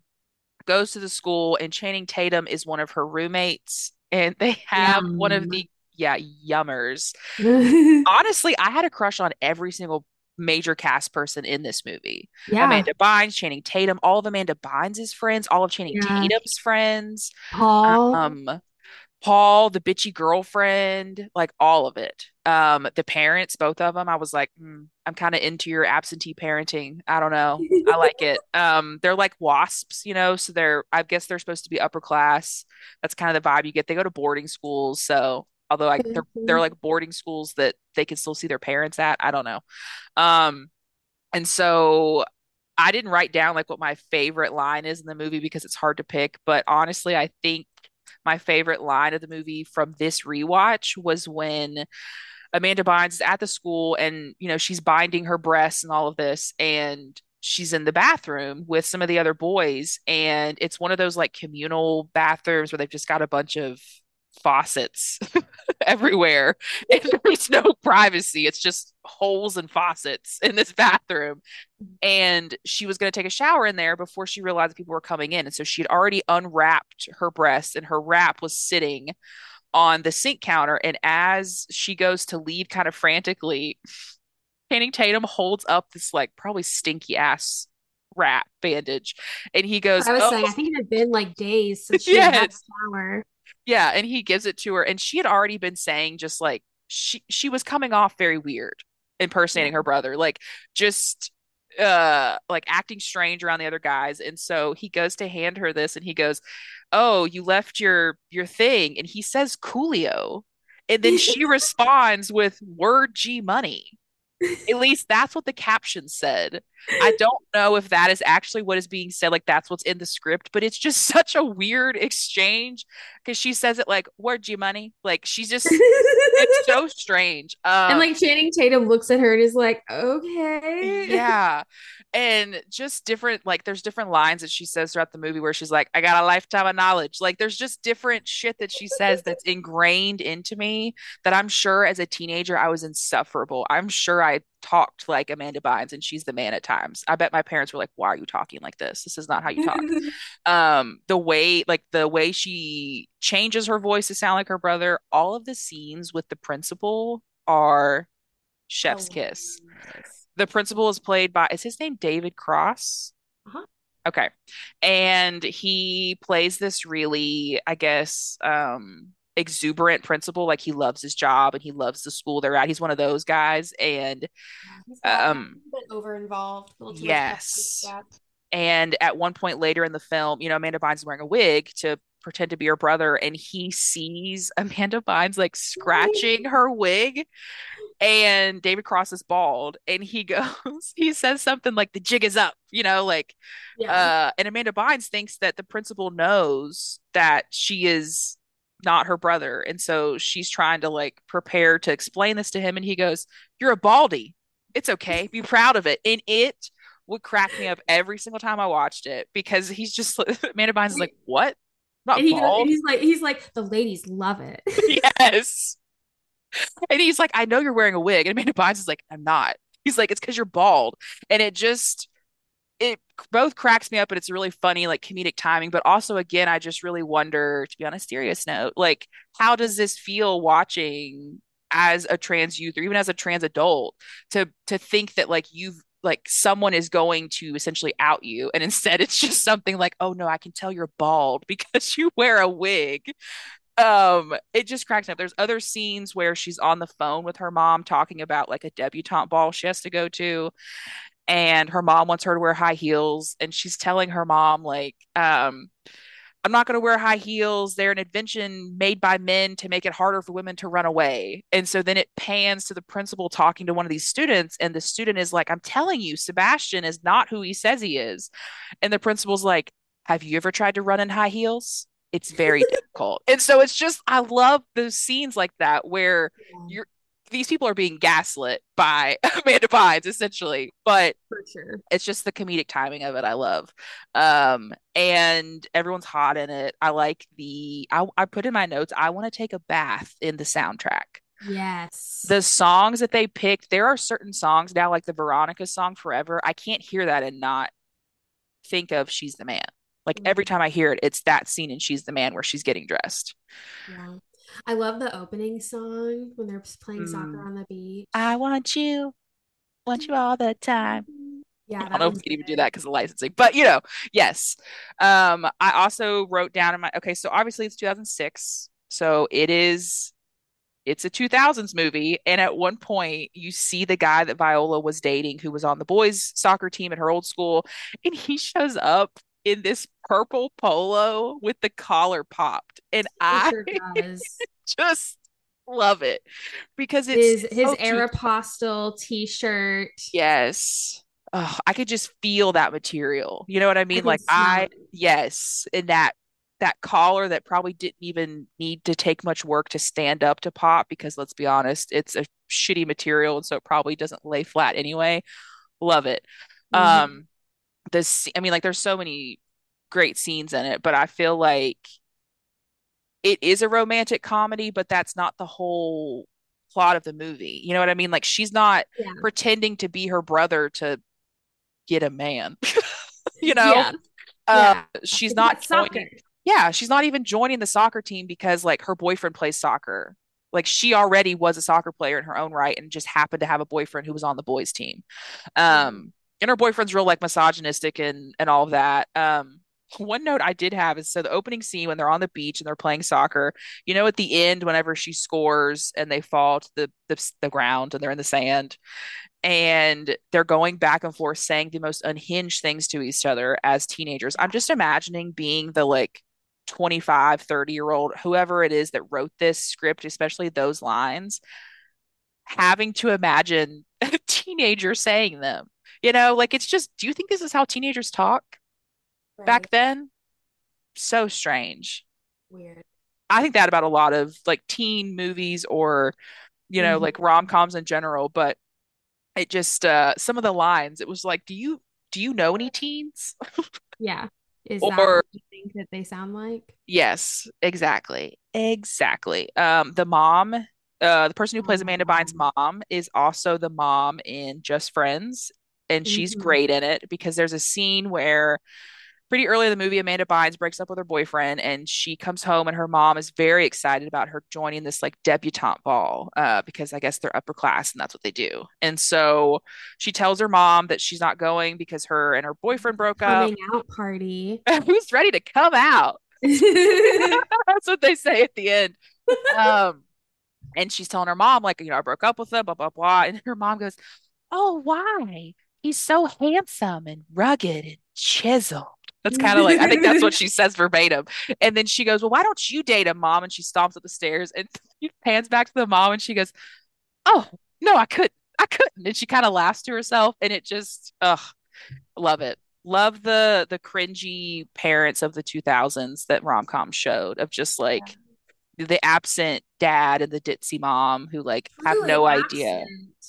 Speaker 2: goes to the school and Channing Tatum is one of her roommates and they have one of the yeah, yummers. [laughs] Honestly, I had a crush on every single major cast person in this movie.
Speaker 1: Yeah.
Speaker 2: Amanda Bynes, Channing Tatum, all of Amanda Bynes' friends, all of Channing
Speaker 1: Yeah.
Speaker 2: Tatum's friends,
Speaker 1: Paul.
Speaker 2: um, Paul, the bitchy girlfriend, like all of it. Um, the parents, both of them, I was like, hmm, I'm kind of into your absentee parenting. I don't know. I [laughs] like it. Um, they're like wasps, you know, so they're, I guess they're supposed to be upper class. That's kind of the vibe you get. They go to boarding schools, so although I they're they're
Speaker 1: Mhm.
Speaker 2: like boarding schools that they can still see their parents at. I don't know. Um, and so I didn't write down like what my favorite line is in the movie because it's hard to pick, but honestly, I think my favorite line of the movie from this rewatch was when Amanda Bynes is at the school and you know she's binding her breasts and all of this and she's in the bathroom with some of the other boys and it's one of those like communal bathrooms where they've just got a bunch of faucets [laughs] everywhere. And there's no privacy. It's just holes and faucets in this bathroom. And she was going to take a shower in there before she realized people were coming in. And so she had already unwrapped her breast and her wrap was sitting on the sink counter. And as she goes to leave kind of frantically Channing Tatum holds up this like probably stinky ass wrap bandage. And he goes
Speaker 1: I was
Speaker 2: oh.
Speaker 1: saying, I think it had been like days since she had had a shower.
Speaker 2: Yeah, and he gives it to her, and she had already been saying just like she she was coming off very weird, impersonating her brother, like just uh like acting strange around the other guys. And so he goes to hand her this, and he goes, "Oh, you left your your thing," and he says Coolio, and then she responds with "Word G money." At least that's what the caption said. I don't know if that is actually what is being said, like that's what's in the script, but it's just [laughs] such a weird exchange because she says it like, "Where'd you money?" Like she's just, [laughs] it's so strange.
Speaker 1: and
Speaker 2: Um,
Speaker 1: like Channing Tatum looks at her and is like, okay.
Speaker 2: yeah, [laughs] and just different, like there's different lines that she says throughout the movie where she's like, "I got a lifetime of knowledge." Like there's just different shit that she says that's ingrained into me that I'm sure as a teenager I was insufferable. I'm sure I talked like Amanda Bynes and she's the man at times. I bet my parents were like, "Why are you talking like this? This is not how you talk." [laughs] Um, the way like the way she changes her voice to sound like her brother, all of the scenes with the principal are chef's kiss.
Speaker 1: Hilarious.
Speaker 2: The principal is played by is his name David Cross?
Speaker 1: Uh-huh.
Speaker 2: Okay. And he plays this really, I guess, um, exuberant principal. Like he loves his job and he loves the school they're at. He's one of those guys. And um,
Speaker 1: over involved, a little too
Speaker 2: yes. And at one point later in the film, you know, Amanda Bynes is wearing a wig to pretend to be her brother, and he sees [laughs] Amanda Bynes like scratching her wig. And David Cross is bald, and he [laughs] goes, he says something like the jig is up, you know, like
Speaker 1: Yeah.
Speaker 2: uh and Amanda Bynes thinks that the principal knows that she is not her brother. And so she's trying to like prepare to explain this to him. And he goes, You're a baldy. It's okay. Be proud of it. And it would crack me up every single time I watched it because he's just [laughs] Amanda Bynes is like, What? I'm not
Speaker 1: and he
Speaker 2: bald.
Speaker 1: and he's like, he's like, the ladies love it. [laughs] [laughs]
Speaker 2: yes. And he's like, I know you're wearing a wig. And Amanda Bynes is like, I'm not. He's like, it's because you're bald. And it just, it both cracks me up, but it's really funny, like comedic timing. But also, again, I just really wonder, to be on a serious note, like, how does this feel watching as a trans youth or even as a trans adult to to think that like you've like someone is going to essentially out you and instead it's just something like oh no i can tell you're bald [laughs] because you wear a wig um it just cracks me up there's other scenes where she's on the phone with her mom talking about like a debutante ball she has to go to and her mom wants her to wear high heels and she's telling her mom like um I'm not going to wear high heels. They're an invention made by men to make it harder for women to run away. And so then it pans to the principal talking to one of these students, and the student is like, I'm telling you, Sebastian is not who he says he is. And the principal's like, Have you ever tried to run in high heels? It's very [laughs] difficult. And so it's just, I love those scenes like that where you're, these people are being gaslit by [laughs] Amanda Bynes, essentially. But
Speaker 1: For sure.
Speaker 2: it's just the comedic timing of it I love. Um, and everyone's hot in it. I like the I, I put in my notes, I want to take a bath in the soundtrack.
Speaker 1: Yes.
Speaker 2: The songs that they picked, there are certain songs now, like the Veronica song Forever. I can't hear that and not think of She's the Man. Like every time I hear it, it's that scene in She's the Man where she's getting dressed.
Speaker 1: yeah. I love the opening song when they're playing soccer
Speaker 2: Mm.
Speaker 1: on the beach.
Speaker 2: I want you, want you all the time.
Speaker 1: Yeah,
Speaker 2: I don't know if we can even do that because of licensing, but you know, yes. Um, I also wrote down in my okay, so obviously it's 2006, so it is it's a 2000s movie, and at one point you see the guy that Viola was dating who was on the boys' soccer team at her old school, and he shows up in this purple polo with the collar popped, and I
Speaker 1: sure [laughs]
Speaker 2: just love it because it's
Speaker 1: His his
Speaker 2: so 2000s.
Speaker 1: Aeropostale t-shirt.
Speaker 2: Yes. Oh, I could just feel that material. You know what I mean?
Speaker 1: can
Speaker 2: Like I,
Speaker 1: it.
Speaker 2: yes, and that that collar that probably didn't even need to take much work to stand up to pop because let's be honest, it's a shitty material and so it probably doesn't lay flat anyway. Love it.
Speaker 1: Mhm.
Speaker 2: Um, this I mean like there's so many great scenes in it, but I feel like it is a romantic comedy, but that's not the whole plot of the movie. You know what I mean? Like she's not
Speaker 1: Yeah.
Speaker 2: pretending to be her brother to get a man. [laughs] you know?
Speaker 1: Yeah.
Speaker 2: Uh,
Speaker 1: Yeah.
Speaker 2: she's
Speaker 1: It's
Speaker 2: not joining yeah, she's not even joining the soccer team because like her boyfriend plays soccer. Like she already was a soccer player in her own right and just happened to have a boyfriend who was on the boys team. Um, and her boyfriend's real like misogynistic and and all of that. Um, one note I did have is so the opening scene when they're on the beach and they're playing soccer, you know, at the end, whenever she scores and they fall to the the, the ground and they're in the sand and they're going back and forth saying the most unhinged things to each other as teenagers. I'm just imagining being the like 25, 30 year old, whoever it is that wrote this script, especially those lines, having to imagine [laughs] a teenager saying them. You know, like it's just, do you think this is how teenagers talk back then? So strange.
Speaker 1: Weird.
Speaker 2: I think that about a lot of like teen movies or, you know,
Speaker 1: Mhm.
Speaker 2: like rom-coms in general, but it just uh some of the lines, it was like, do you do you know any teens? [laughs]
Speaker 1: Yeah. Is that
Speaker 2: Or
Speaker 1: what you think that they sound like?
Speaker 2: yes, exactly. Exactly. Um the mom, uh the person who plays Amanda Bynes' mom is also the mom in Just Friends, and she's
Speaker 1: mhm.
Speaker 2: great in it because there's a scene where pretty early in the movie, Amanda Bynes breaks up with her boyfriend and she comes home and her mom is very excited about her joining this like debutante ball uh, because I guess they're upper class and that's what they do. And so she tells her mom that she's not going because her and her boyfriend broke up.
Speaker 1: Coming out party. [laughs]
Speaker 2: Who's ready to come out? [laughs] [laughs] That's what they say at the end. Um, and she's telling her mom, like, you know, I broke up with him, blah, blah, blah. And [laughs] her mom goes, Oh, why? He's so handsome and rugged and chiseled. That's kind of like, I think that's what she says verbatim. And then she goes, Well, why don't you date him, mom? And she stomps up the stairs and [laughs] he pans back to the mom and she goes, Oh, no, I couldn't. I couldn't. And she kind of laughs to herself. And it just, ugh, love it. Love the the cringy parents of the 2000s that rom-com showed of just like the absent dad and the ditzy mom who like have
Speaker 1: Truly
Speaker 2: no idea.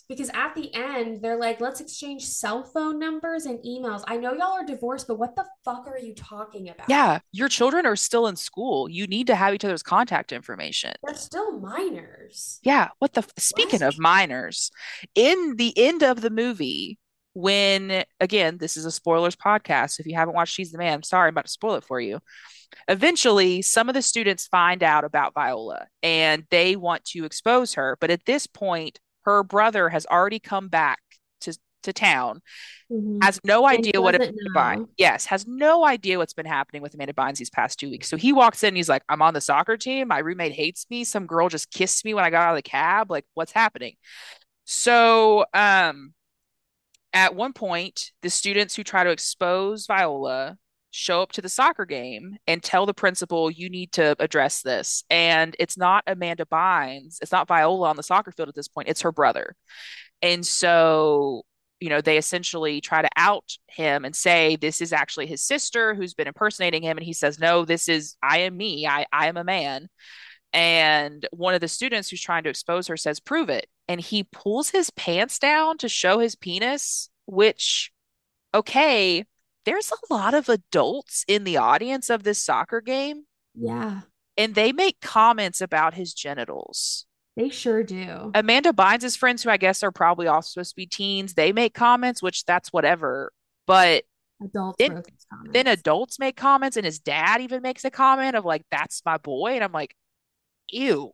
Speaker 1: Because at the end, they're like, let's exchange cell phone numbers and emails. I know y'all are divorced, but what the fuck are you talking about?
Speaker 2: Yeah, your children are still in school. You need to have each other's contact information.
Speaker 1: They're still minors.
Speaker 2: Yeah, what the speaking
Speaker 1: What?
Speaker 2: of minors, in the end of the movie, when again, this is a spoilers podcast. If you haven't watched She's the Man, I'm sorry, I'm about to spoil it for you. Eventually, some of the students find out about Viola and they want to expose her. But at this point, her brother has already come back to, to town,
Speaker 1: Mhm.
Speaker 2: has no idea what Amanda Bynes, yes, has no idea what's been happening with Amanda Bynes these past two weeks. So he walks in and he's like, I'm on the soccer team. My roommate hates me. Some girl just kissed me when I got out of the cab. Like, what's happening? So, um, at one point, the students who try to expose Viola show up to the soccer game and tell the principal, you need to address this. And it's not Amanda Bynes, it's not Viola on the soccer field at this point, it's her brother. And so, you know, they essentially try to out him and say, this is actually his sister who's been impersonating him. And he says, no, this is, I am me, I, I am a man. And one of the students who's trying to expose her says, prove it. And he pulls his pants down to show his penis, which, okay, there's a lot of adults in the audience of this soccer game,
Speaker 1: Yeah,
Speaker 2: and they make comments about his genitals.
Speaker 1: they sure do.
Speaker 2: Amanda Bynes' friends, who I guess are probably all supposed to be teens, they make comments, which that's whatever. But
Speaker 1: Adults
Speaker 2: then then adults make comments, and his dad even makes a comment of like, "That's my boy," and I'm like, "Ew."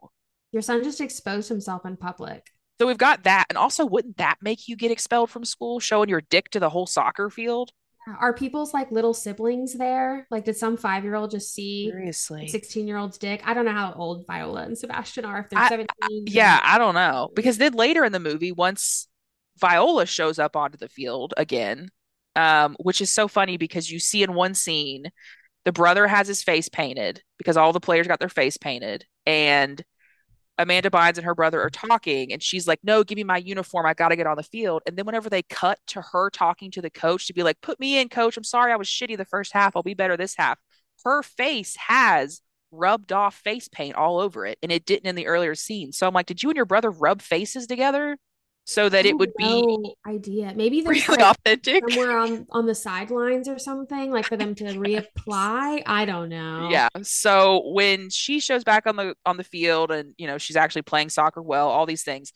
Speaker 1: Your son just exposed himself in public.
Speaker 2: So we've got that, and also, wouldn't that make you get expelled from school, showing your dick to the whole soccer field?
Speaker 1: Are people's like little siblings there? Like, did some five year old just see
Speaker 2: Seriously.
Speaker 1: 16 year old's dick? I don't know how old Viola and Sebastian are, if they're
Speaker 2: I,
Speaker 1: 17.
Speaker 2: yeah, I don't know. Because then later in the movie, once Viola shows up onto the field again, um, which is so funny because you see in one scene, the brother has his face painted because all the players got their face painted, and Amanda Bynes and her brother are talking, and she's like, No, give me my uniform. I got to get on the field. And then, whenever they cut to her talking to the coach to be like, Put me in, coach. I'm sorry I was shitty the first half. I'll be better this half. Her face has rubbed off face paint all over it, and it didn't in the earlier scene. So I'm like, Did you and your brother rub faces together? So that it would be
Speaker 1: no idea. Maybe [laughs]
Speaker 2: really
Speaker 1: like
Speaker 2: authentic.
Speaker 1: somewhere on on the sidelines or something, like for them to reapply. I don't know.
Speaker 2: Yeah. So when she shows back on the on the field and you know she's actually playing soccer well, all these things,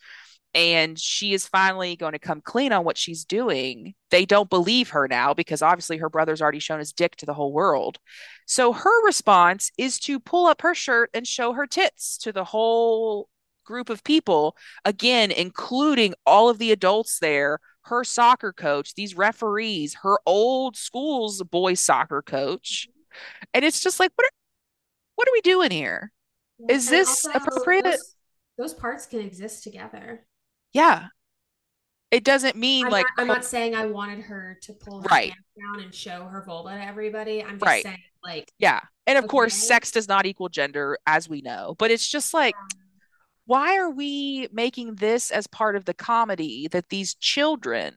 Speaker 2: and she is finally going to come clean on what she's doing, they don't believe her now because obviously her brother's already shown his dick to the whole world. So her response is to pull up her shirt and show her tits to the whole group of people, again, including all of the adults there, her soccer coach, these referees, her old school's boys soccer coach. And it's just like, what are, what are we doing here?
Speaker 1: Yeah.
Speaker 2: Is this appropriate?
Speaker 1: those those parts can exist together.
Speaker 2: Yeah. It doesn't mean
Speaker 1: I'm
Speaker 2: like,
Speaker 1: not I'm not saying I wanted her to pull her
Speaker 2: right,
Speaker 1: down and show her vulva to everybody. I'm just
Speaker 2: right.
Speaker 1: saying like,
Speaker 2: Yeah. And of course, sex does not equal gender, as we know. But it's just like, why are we making this as part of the comedy that these children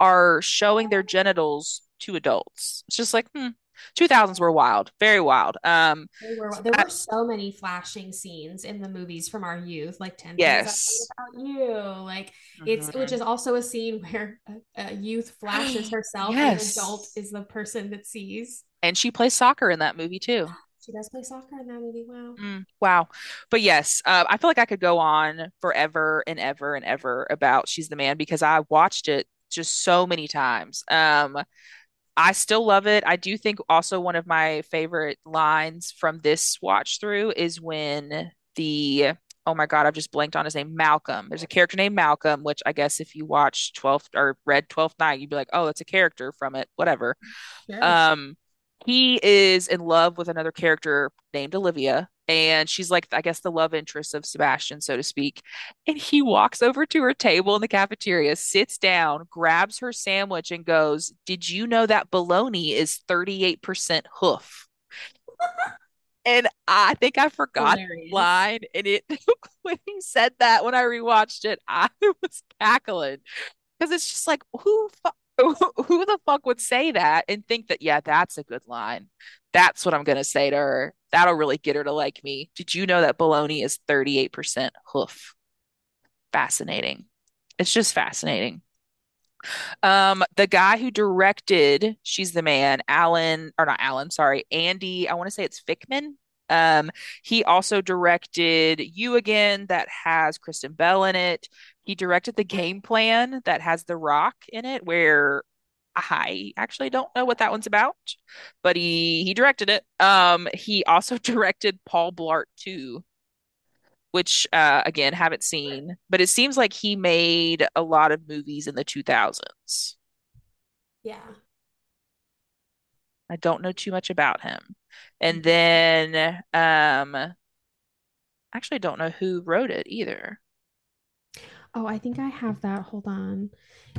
Speaker 2: are showing their genitals to adults? It's just like, hmm, 2000s were wild, very wild. Um,
Speaker 1: They were there
Speaker 2: that-
Speaker 1: were so many flashing scenes in the movies from our youth, like 10 things I
Speaker 2: yes.
Speaker 1: about you. Like it's which is also a scene where a, a youth flashes [gasps] herself and an adult is the person that sees.
Speaker 2: And she plays soccer in that movie too.
Speaker 1: She does play soccer in that movie. Wow.
Speaker 2: Mm, wow. But yes, uh, I feel like I could go on forever and ever and ever about She's the Man because I watched it just so many times. Um, I still love it. I do think also one of my favorite lines from this watch through is when the oh my God, I've just blanked on his name, Malcolm. There's a character named Malcolm, which I guess if you watch 12th or read 12th Night, you'd be like, oh, that's a character from it, whatever.
Speaker 1: Sure.
Speaker 2: Um, he is in love with another character named Olivia, and she's like, I guess, the love interest of Sebastian, so to speak. And he walks over to her table in the cafeteria, sits down, grabs her sandwich, and goes, Did you know that bologna is 38% hoof? [laughs] And I think I forgot the line, and it [laughs] when he said that when I rewatched it, I [laughs] was cackling because it's just like who [laughs] who the fuck would say that and think that yeah that's a good line? That's what i'm gonna say to her. That'll really get her to like me. Did you know that bologna is 38% hoof? Fascinating. It's just fascinating. Um the guy who directed she's the man alan or not alan sorry andy i want to say it's fickman. Um he also directed you again that has kristen bell in it he directed the game plan that has the rock in it where i actually don't know what that one's about but he he directed it um he also [laughs] directed paul blart 2 which uh again haven't seen but it seems like he made a lot of movies in the 2000s
Speaker 1: Yeah.
Speaker 2: I don't know too much about him. And then um actually don't know who wrote it either.
Speaker 1: Oh, I think I have that. Hold on.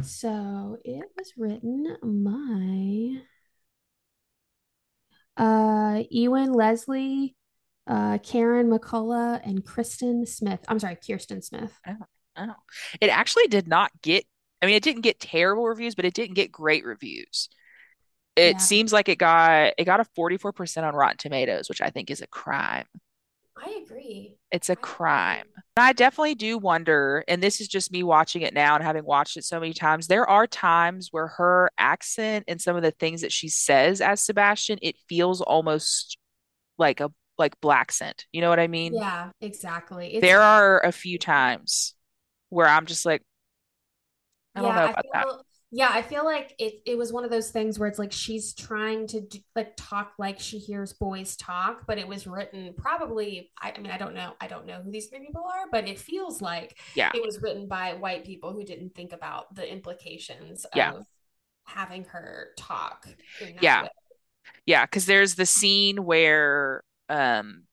Speaker 1: So it was written by uh Ewan Leslie, uh Karen McCullah, and Kristen Smith. I'm sorry, Kirsten Smith.
Speaker 2: Oh, oh. It actually did not get I mean it didn't get terrible reviews, but it didn't get great reviews. It
Speaker 1: Yeah,
Speaker 2: seems like it got it got a 44% on Rotten Tomatoes, which I think is a crime.
Speaker 1: I agree.
Speaker 2: It's a crime. I definitely do wonder, and this is just me watching it now and having watched it so many times. There are times where her accent and some of the things that she says as Sebastian, it feels almost like a like blaccent. You know what I mean?
Speaker 1: Yeah, exactly. It's
Speaker 2: There are a few times where I'm just like, I don't
Speaker 1: Yeah,
Speaker 2: know
Speaker 1: I
Speaker 2: about that.
Speaker 1: Yeah, I feel like it it was one of those things where it's like she's trying to do, like talk like she hears boys talk, but it was written probably I, I mean I don't know I don't know who these three people are, but it feels like
Speaker 2: Yeah,
Speaker 1: it was written by white people who didn't think about the implications
Speaker 2: yeah,
Speaker 1: of having her talk
Speaker 2: yeah,
Speaker 1: way.
Speaker 2: yeah. Because there's the scene where um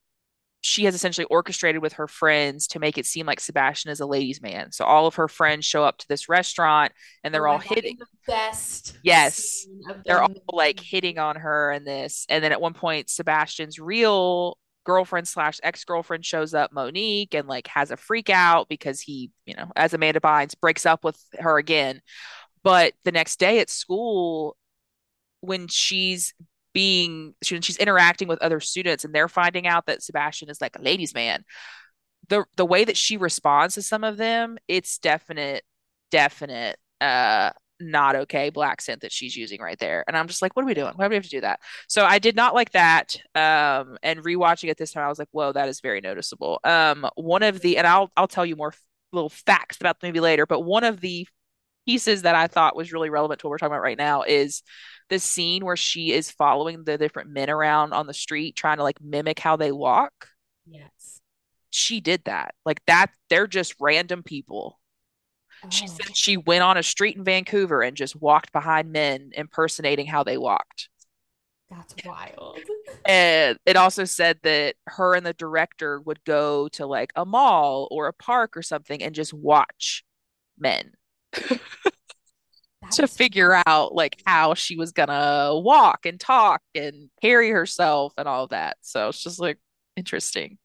Speaker 2: she has essentially orchestrated with her friends to make it seem like Sebastian is a ladies' man. So all of her friends show up to this restaurant and
Speaker 1: Oh
Speaker 2: they're all
Speaker 1: God,
Speaker 2: hitting.
Speaker 1: the best
Speaker 2: Yes, they're all like hitting on her and this. And then at one point, Sebastian's real girlfriend slash ex-girlfriend shows up, Monique, and like has a freak out because he, you know, as Amanda Bynes breaks up with her again. But the next day at school, when she's being when she's interacting with other students and they're finding out that Sebastian is like a ladies' man, the the way that she responds to some of them, it's definite definite uh not okay blaccent that she's using right there. And I'm just like, what are we doing? Why do we have to do that? So I did not like that. Um, and rewatching it this time, I was like, whoa, that is very noticeable. Um, one of the, and I'll I'll tell you more little facts about the movie later, but one of the pieces that I thought was really relevant to what we're talking about right now is the scene where she is following the different men around on the street, trying to like mimic how they walk.
Speaker 1: Yes.
Speaker 2: She did that. Like that, they're just random people she
Speaker 1: Oh,
Speaker 2: said she went on a street in Vancouver and just walked behind men, impersonating how they walked.
Speaker 1: that's wild.
Speaker 2: And it also said that her and the director would go to like a mall or a park or something and just watch men [laughs] to
Speaker 1: is
Speaker 2: figure out like how she was gonna walk and talk and carry herself and all that. So it's just like interesting.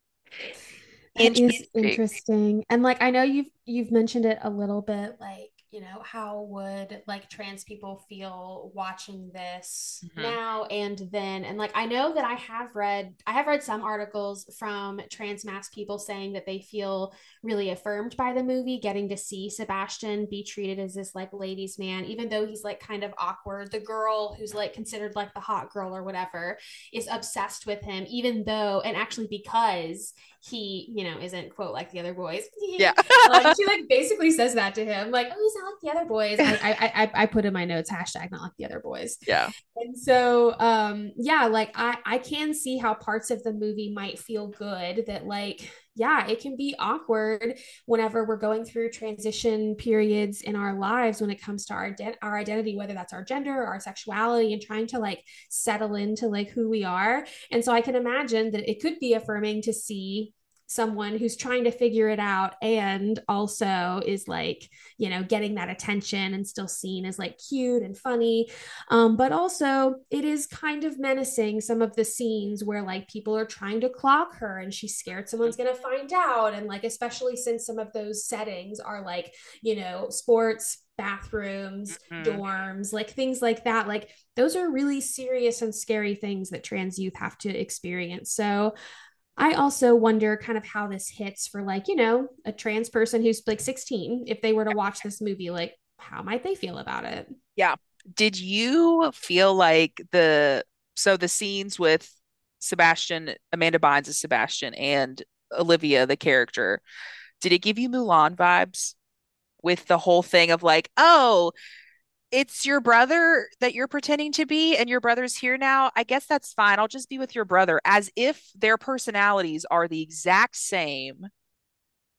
Speaker 1: That is
Speaker 2: Interesting.
Speaker 1: interesting. And like I know you've you've mentioned it a little bit, like, you know, how would like trans people feel watching this
Speaker 2: Mhm.
Speaker 1: now and then? And like I know that I have read I have read some articles from trans masc people saying that they feel really affirmed by the movie, getting to see Sebastian be treated as this like ladies' man, even though he's like kind of awkward. The girl who's like considered like the hot girl or whatever is obsessed with him, even though and actually because he, you know, isn't quote like the other boys. [laughs]
Speaker 2: Yeah.
Speaker 1: um, she like basically says that to him, like, "Oh, he's not like the other boys." I, I, I, I put in my notes hashtag not like the other boys.
Speaker 2: Yeah.
Speaker 1: And so, um, yeah, like I, I can see how parts of the movie might feel good. That like, yeah, it can be awkward whenever we're going through transition periods in our lives when it comes to our ident- our identity, whether that's our gender or our sexuality, and trying to like settle into like who we are. And so I can imagine that it could be affirming to see someone who's trying to figure it out and also is like you know getting that attention and still seen as like cute and funny. Um, but also it is kind of menacing some of the scenes where like people are trying to clock her and she's scared someone's going to find out. And like especially since some of those settings are like you know sports bathrooms
Speaker 2: Mhm.
Speaker 1: dorms like things like that. Like those are really serious and scary things that trans youth have to experience. So I also wonder kind of how this hits for like, you know, a trans person who's like 16, if they were to watch this movie, like how might they feel about it?
Speaker 2: Yeah. Did you feel like the so the scenes with Sebastian, Amanda Bynes as Sebastian, and Olivia, the character, did it give you Mulan vibes with the whole thing of like, oh, it's your brother that you're pretending to be, and your brother's here now? I guess that's fine. I'll just be with your brother, as if their personalities are the exact same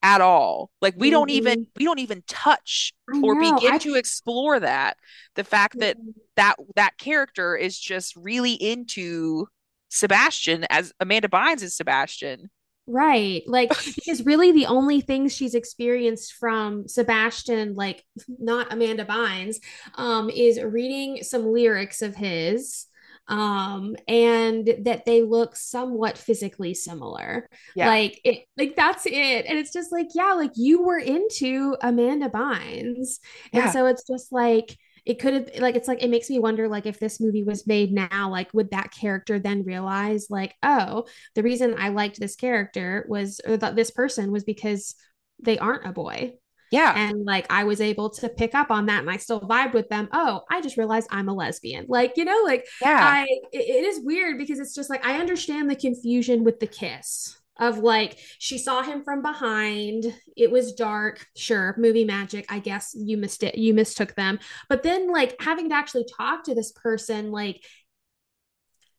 Speaker 2: at all. Like we don't even
Speaker 1: Mhm.
Speaker 2: we don't even touch or begin
Speaker 1: I
Speaker 2: to explore that. The fact that that that character is just really into Sebastian as Amanda Bynes is Sebastian.
Speaker 1: Right. Like [laughs] because really the only things she's experienced from Sebastian, like not Amanda Bynes, um, is reading some lyrics of his. Um, and that they look somewhat physically similar.
Speaker 2: Yeah.
Speaker 1: Like it, like that's it. And it's just like, yeah, like you were into Amanda Bynes. And
Speaker 2: Yeah.
Speaker 1: so it's just like it could have like it's like it makes me wonder like if this movie was made now, like would that character then realize like, oh, the reason I liked this character was or that this person was because they aren't a boy.
Speaker 2: Yeah.
Speaker 1: And like I was able to pick up on that and I still vibed with them. Oh, I just realized I'm a lesbian. Like, you know, like
Speaker 2: Yeah.
Speaker 1: I it, it is weird because it's just like I understand the confusion with the kiss of like she saw him from behind it was dark sure movie magic i guess you missed it you mistook them but then like having to actually talk to this person like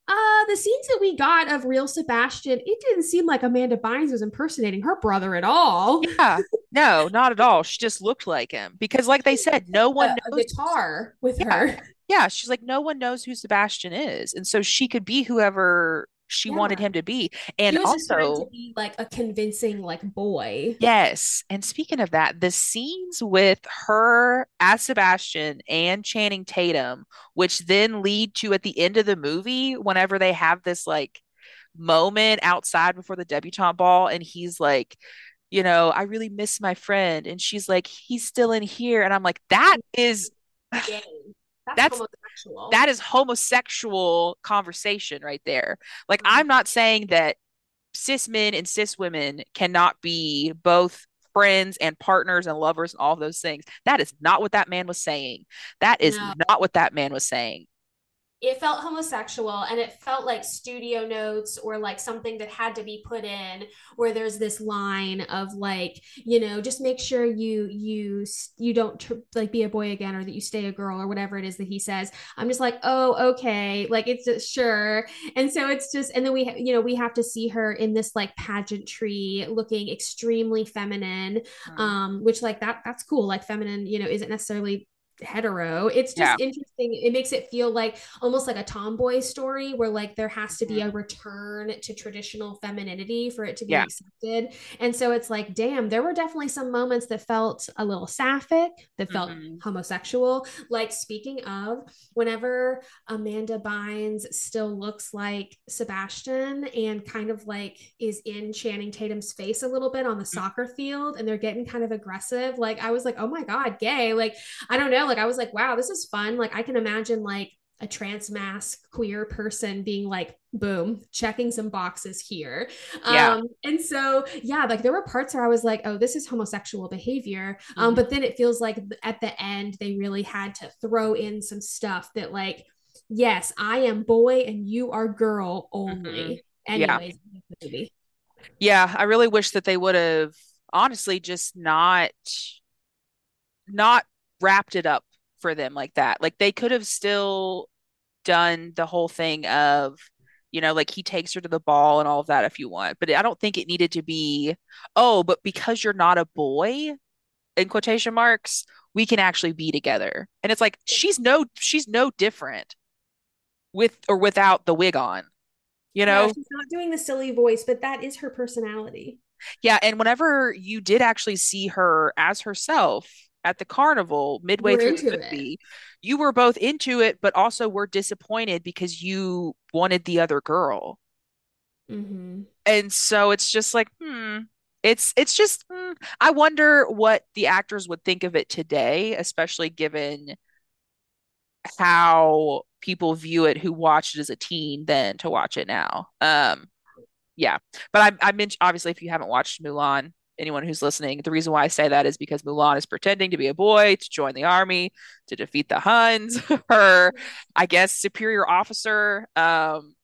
Speaker 1: uh the scenes that we got of real sebastian it didn't seem like amanda bynes was impersonating her brother at all
Speaker 2: Yeah. No, not at all. She just looked like him because like they said, no one
Speaker 1: a
Speaker 2: knows
Speaker 1: guitar with
Speaker 2: Yeah.
Speaker 1: her
Speaker 2: Yeah, she's like no one knows who Sebastian is. And so she could be whoever she wanted him to be. And
Speaker 1: she was just to
Speaker 2: also
Speaker 1: be like a convincing like boy
Speaker 2: Yes. And speaking of that, the scenes with her as Sebastian and Channing Tatum, which then lead to at the end of the movie, whenever they have this like moment outside before the debutante ball, and he's like, you know, I really miss my friend. And she's like, he's still in here. And I'm like, that is.
Speaker 1: That's
Speaker 2: that's
Speaker 1: homosexual
Speaker 2: that is homosexual conversation right there. Like,
Speaker 1: Mhm.
Speaker 2: I'm not saying that cis men and cis women cannot be both friends and partners and lovers and all of those things. That is not what that man was saying. That is
Speaker 1: No.
Speaker 2: not what that man was saying.
Speaker 1: It felt homosexual and it felt like studio notes or like something that had to be put in where there's this line of like you know just make sure you you you don't tr- like be a boy again or that you stay a girl or whatever it is that he says. I'm just like oh okay. Like it's just sure. And so it's just and then we ha- you know we have to see her in this like pageantry looking extremely feminine um which like that that's cool. Like feminine you know isn't necessarily hetero. It's just
Speaker 2: Yeah.
Speaker 1: interesting. It makes it feel like almost like a tomboy story where like there has to be a return to traditional femininity for it to be
Speaker 2: Yeah.
Speaker 1: accepted. And so it's like damn there were definitely some moments that felt a little sapphic that felt
Speaker 2: Mhm.
Speaker 1: homosexual. Like speaking of whenever amanda bynes still looks like sebastian and kind of like is in channing tatum's face a little bit on the soccer field and they're getting kind of aggressive like i was like oh my god gay. Like i don't know like i was like wow this is fun like i can imagine like a trans masc queer person being like boom checking some boxes here
Speaker 2: Yeah.
Speaker 1: um and so yeah like there were parts where i was like oh this is homosexual behavior um
Speaker 2: Mhm.
Speaker 1: but then it feels like at the end they really had to throw in some stuff that like yes i am boy and you are girl only
Speaker 2: Yeah.
Speaker 1: anyways movie.
Speaker 2: Yeah, I really wish that they would have honestly just not not wrapped it up for them like that. Like they could have still done the whole thing of, you know, like he takes her to the ball and all of that if you want. But I don't think it needed to be, oh, but because you're not a boy, in quotation marks, we can actually be together. And it's like she's no she's no different with or without the wig on. You
Speaker 1: No,
Speaker 2: know?
Speaker 1: she's not doing the silly voice but that is her personality
Speaker 2: Yeah, and whenever you did actually see her as herself at the carnival midway
Speaker 1: We're
Speaker 2: through the
Speaker 1: it.
Speaker 2: movie, you were both into it, but also were disappointed because you wanted the other girl.
Speaker 1: mm-hmm.
Speaker 2: And so it's just like, hmm, it's it's just hmm, I wonder what the actors would think of it today, especially given how people view it who watched it as a teen than to watch it now. Um, yeah, but I I mentioned obviously if you haven't watched Mulan, anyone who's listening, the reason why I say that is because Mulan is pretending to be a boy to join the army to defeat the Huns. [laughs] Her, I guess, superior officer, um,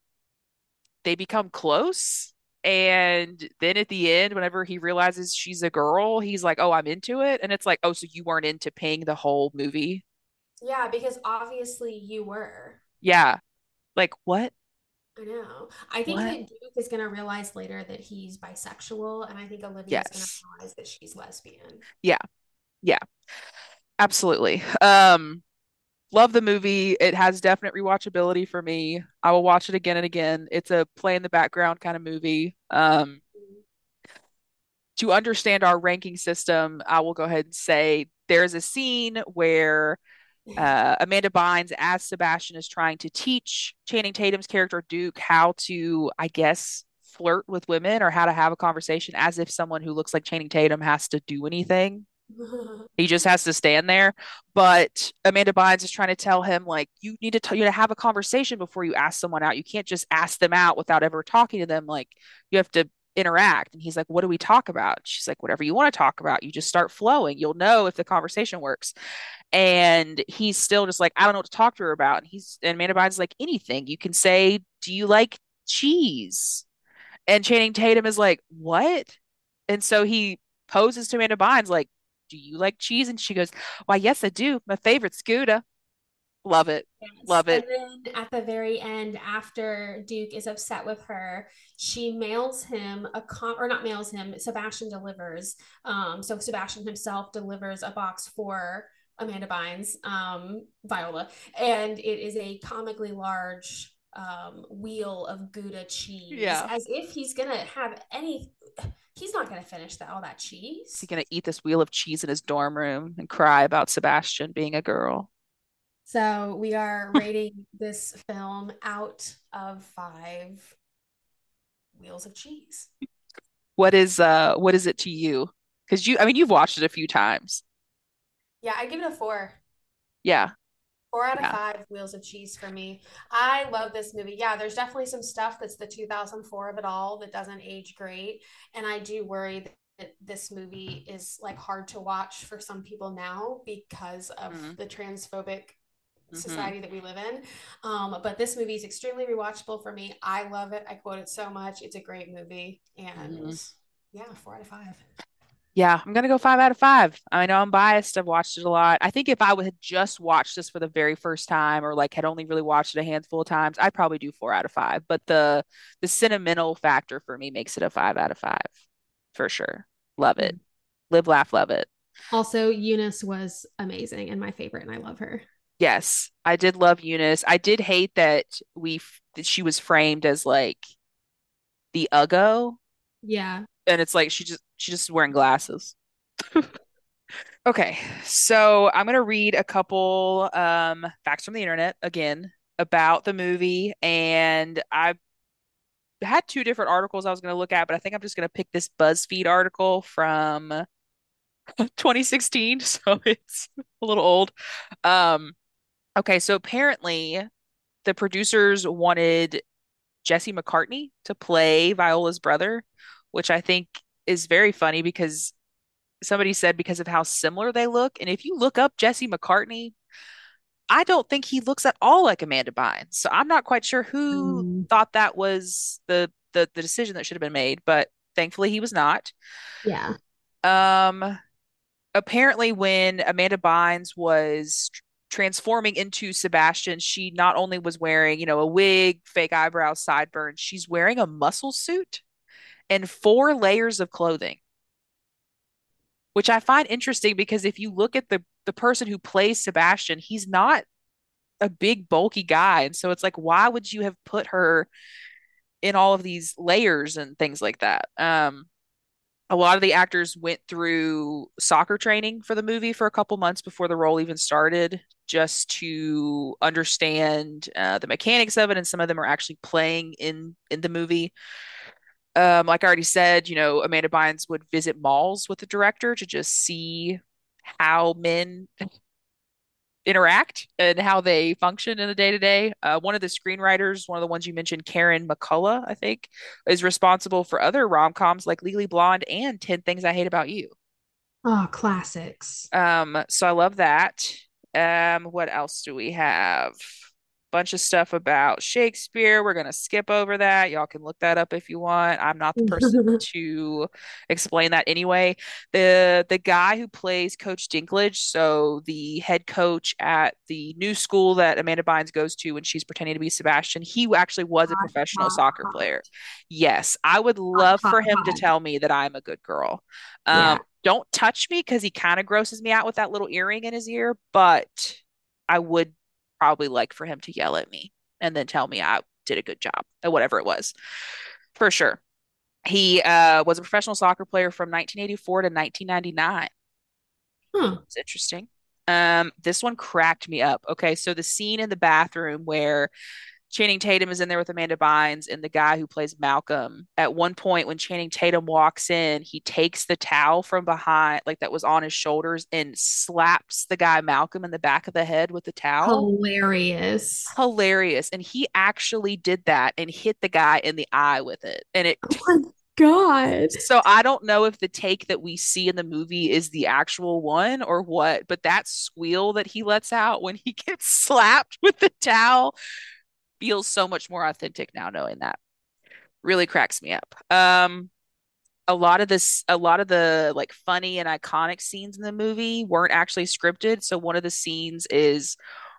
Speaker 2: they become close. And then at the end, whenever he realizes she's a girl, he's like, "Oh, I'm into it." And it's like, "Oh, so you weren't into paying the whole movie?"
Speaker 1: yeah because obviously you were
Speaker 2: Yeah. Like what?
Speaker 1: I know. I think
Speaker 2: What?
Speaker 1: that Duke is going to realize later that he's bisexual, and I think Olivia is going to realize that she's lesbian.
Speaker 2: Yeah. Yeah. Absolutely. Um, love the movie. It has definite rewatchability for me. I will watch it again and again. It's a play in the background kind of movie. Um, to understand our ranking system, I will go ahead and say there's a scene where uh, Amanda Bynes, as Sebastian, is trying to teach Channing Tatum's character Duke how to, I guess, flirt with women or how to have a conversation as if someone who looks like Channing Tatum has to do anything. [laughs] He just has to stand there. But Amanda Bynes is trying to tell him, like, you need to, t- you know, have a conversation before you ask someone out. You can't just ask them out without ever talking to them. Like, you have to interact. And he's like, what do we talk about? She's like, whatever you want to talk about. You just start flowing. You'll know if the conversation works. And he's still just like, I don't know what to talk to her about. And he's, and Amanda Bynes is like, anything. You can say, do you like cheese? And Channing Tatum is like, what? And so he poses to Amanda Bynes, like, do you like cheese? And she goes, why, yes, I do. My favorite's Gouda. Love it.
Speaker 1: Yes.
Speaker 2: Love it.
Speaker 1: And then at the very end, after Duke is upset with her, she mails him a con or not mails him, Sebastian delivers. Um, so Sebastian himself delivers a box for Amanda Bynes, um, Viola, and it is a comically large um wheel of Gouda cheese.
Speaker 2: Yeah.
Speaker 1: As if he's gonna have any he's not gonna finish that all that cheese.
Speaker 2: he going to eat this wheel of cheese in his dorm room and cry about Sebastian being a girl?
Speaker 1: So we are [laughs] rating this film out of five wheels of cheese.
Speaker 2: What is uh what is it to you? Because you I mean you've watched it a few times.
Speaker 1: Yeah, I give it a four.
Speaker 2: Yeah.
Speaker 1: Four out of
Speaker 2: Yeah.
Speaker 1: five wheels of cheese for me. I love this movie. Yeah, there's definitely some stuff that's the 2004 of it all that doesn't age great. And I do worry that this movie is like hard to watch for some people now because of mm-hmm. the transphobic mm-hmm. society that we live in. Um, but this movie is extremely rewatchable for me. I love it. I quote it so much. It's a great movie. And mm-hmm. yeah, four out of five.
Speaker 2: Yeah, I'm gonna go five out of five. I know I'm biased. I've watched it a lot. I think if I had just watched this for the very first time, or like had only really watched it a handful of times, I'd probably do four out of five. But the the sentimental factor for me makes it a five out of five, for sure. Love it. Mm. Live, laugh, love it.
Speaker 1: Also, Eunice was amazing and my favorite, and I love her.
Speaker 2: Yes, I did love Eunice. I did hate that we that she was framed as like the Uggo.
Speaker 1: Yeah.
Speaker 2: And it's like she just she's just wearing glasses. [laughs] okay, so I'm gonna read a couple um facts from the internet again about the movie, and I had two different articles I was gonna look at, but I think I'm just gonna pick this BuzzFeed article from [laughs] 2016, [laughs] so it's a little old. Um, Okay, so apparently the producers wanted Jesse McCartney to play Viola's brother, which I think is very funny because somebody said because of how similar they look. And if you look up Jesse McCartney, I don't think he looks at all like Amanda Bynes. So I'm not quite sure who mm. thought that was the, the the decision that should have been made, but thankfully he was not.
Speaker 1: Yeah.
Speaker 2: Um apparently when Amanda Bynes was transforming into Sebastian, she not only was wearing, you know, a wig, fake eyebrows, sideburns, she's wearing a muscle suit and four layers of clothing. Which I find interesting because if you look at the the person who plays Sebastian, he's not a big bulky guy. And so it's like, why would you have put her in all of these layers and things like that? Um, a lot of the actors went through soccer training for the movie for a couple months before the role even started just to understand uh, the mechanics of it and some of them are actually playing in in the movie. Um, like i already said you know amanda bynes would visit malls with the director to just see how men interact and how they function in the day to day. One of the screenwriters, one of the ones you mentioned, Karen McCullah, I think, is responsible for other rom coms like Legally Blonde and 10 Things I Hate About You.
Speaker 1: Oh, classics.
Speaker 2: Um, so I love that. Um, what else do we have? Bunch of stuff about Shakespeare. We're going to skip over that. Y'all can look that up if you want. I'm not the person [laughs] to explain that anyway. The the guy who plays Coach Dinklage, so the head coach at the new school that Amanda Bynes goes to when she's pretending to be Sebastian, he actually was a professional soccer player. Yes, I would love for him to tell me that I'm a good girl. Um, yeah. Don't touch me because he kind of grosses me out with that little earring in his ear, but I would probably like for him to yell at me and then tell me I did a good job at whatever it was. For sure. He uh, was a professional soccer player from 1984 to 1999. Hmm. It's interesting. Um, this one cracked me up. Okay, so the scene in the bathroom where Channing Tatum is in there with Amanda Bynes and the guy who plays Malcolm. At one point, when Channing Tatum walks in, he takes the towel from behind, like that was on his shoulders, and slaps the guy Malcolm in the back of the head with the towel.
Speaker 1: Hilarious.
Speaker 2: Hilarious. And he actually did that and hit the guy in the eye with it. And it.
Speaker 1: Oh my God.
Speaker 2: So I don't know if the take that we see in the movie is the actual one or what, but that squeal that he lets out when he [laughs] gets slapped with the towel feels so much more authentic now knowing that. Really cracks me up. Um a lot of this a lot of the like funny and iconic scenes in the movie weren't actually scripted. So one of the scenes is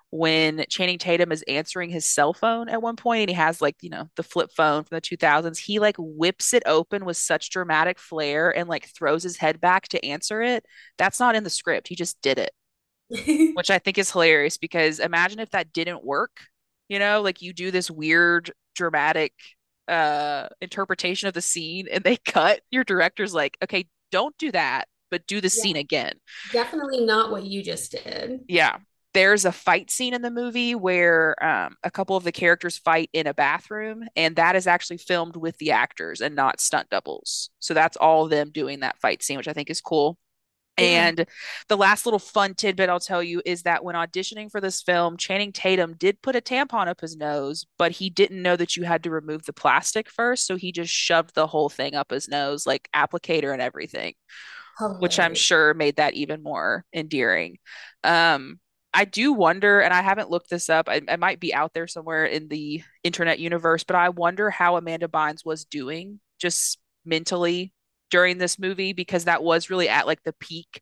Speaker 2: when Channing Tatum is answering his cell phone at one point and he has like, you know, the flip phone from the 2000s. He like whips it open with such dramatic flair and like throws his head back to answer it. That's not in the script. He just did it. [laughs] which I think is hilarious because imagine if that didn't work you know like you do this weird dramatic uh interpretation of the scene and they [laughs] cut your director's like okay don't do that but do the yeah. scene again.
Speaker 1: Definitely not what you just did.
Speaker 2: Yeah. There's a fight scene in the movie where um, a couple of the characters fight in a bathroom and that is actually filmed with the actors and not stunt doubles. So that's all them doing that fight scene which i think is cool
Speaker 1: Yeah.
Speaker 2: And the last little fun tidbit I'll tell you is that when auditioning for this film, Channing Tatum did put a tampon up his nose, but he didn't know that you had to remove the plastic first. So he just shoved the whole thing up his nose, like applicator and everything, which I'm sure made that even more endearing. Um, I do wonder, and I haven't looked this up, I, I might be out there somewhere in the internet universe, but I wonder how Amanda Bynes was doing just mentally during this movie because that was really at like the peak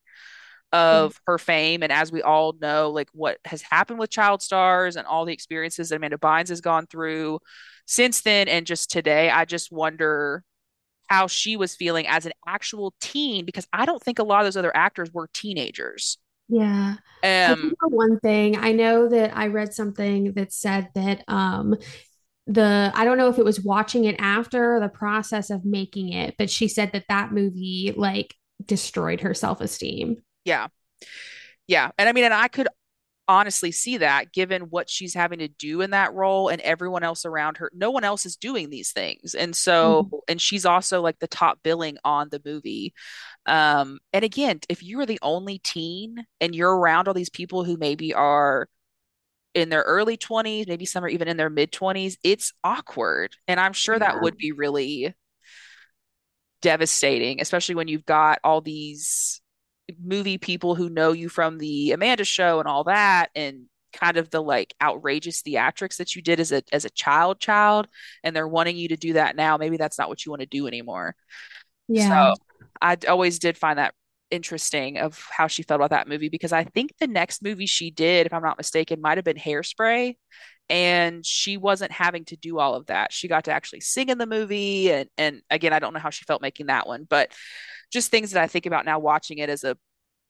Speaker 1: Yeah.
Speaker 2: of her fame. And as we all know, like what has happened with child stars and all the experiences that Amanda Bynes has gone through since then and just today, I just wonder how she was feeling as an actual teen because I don't think a lot of those other actors were teenagers.
Speaker 1: Yeah.
Speaker 2: Um,
Speaker 1: one thing I know that I read something that said that um the I don't know if it was watching it after the process of making it, but she said that that movie like destroyed her self-esteem.
Speaker 2: yeah, yeah. And I mean, and I could honestly see that given what she's having to do in that role and everyone else around her. No one else is doing these things. And so,
Speaker 1: Mhm.
Speaker 2: and she's also like the top billing on the movie. Um, and again, if you are the only teen and you're around all these people who maybe are in their early 20s, maybe some are even in their mid 20s, it's awkward. And I'm sure that would be really devastating, especially when you've got all these movie people who know you from the Amanda show and all that and kind of the like outrageous theatrics that you did as a as a child child and they're wanting you to do that now maybe that's not what you want to do anymore so
Speaker 1: Yeah.
Speaker 2: I always did find that interesting of how she felt about that movie because I think the next movie she did if I'm not mistaken might have been Hairspray and she wasn't having to do all of that. She got to actually sing in the movie and and again I don't know how she felt making that one but just things that I think about now watching it as a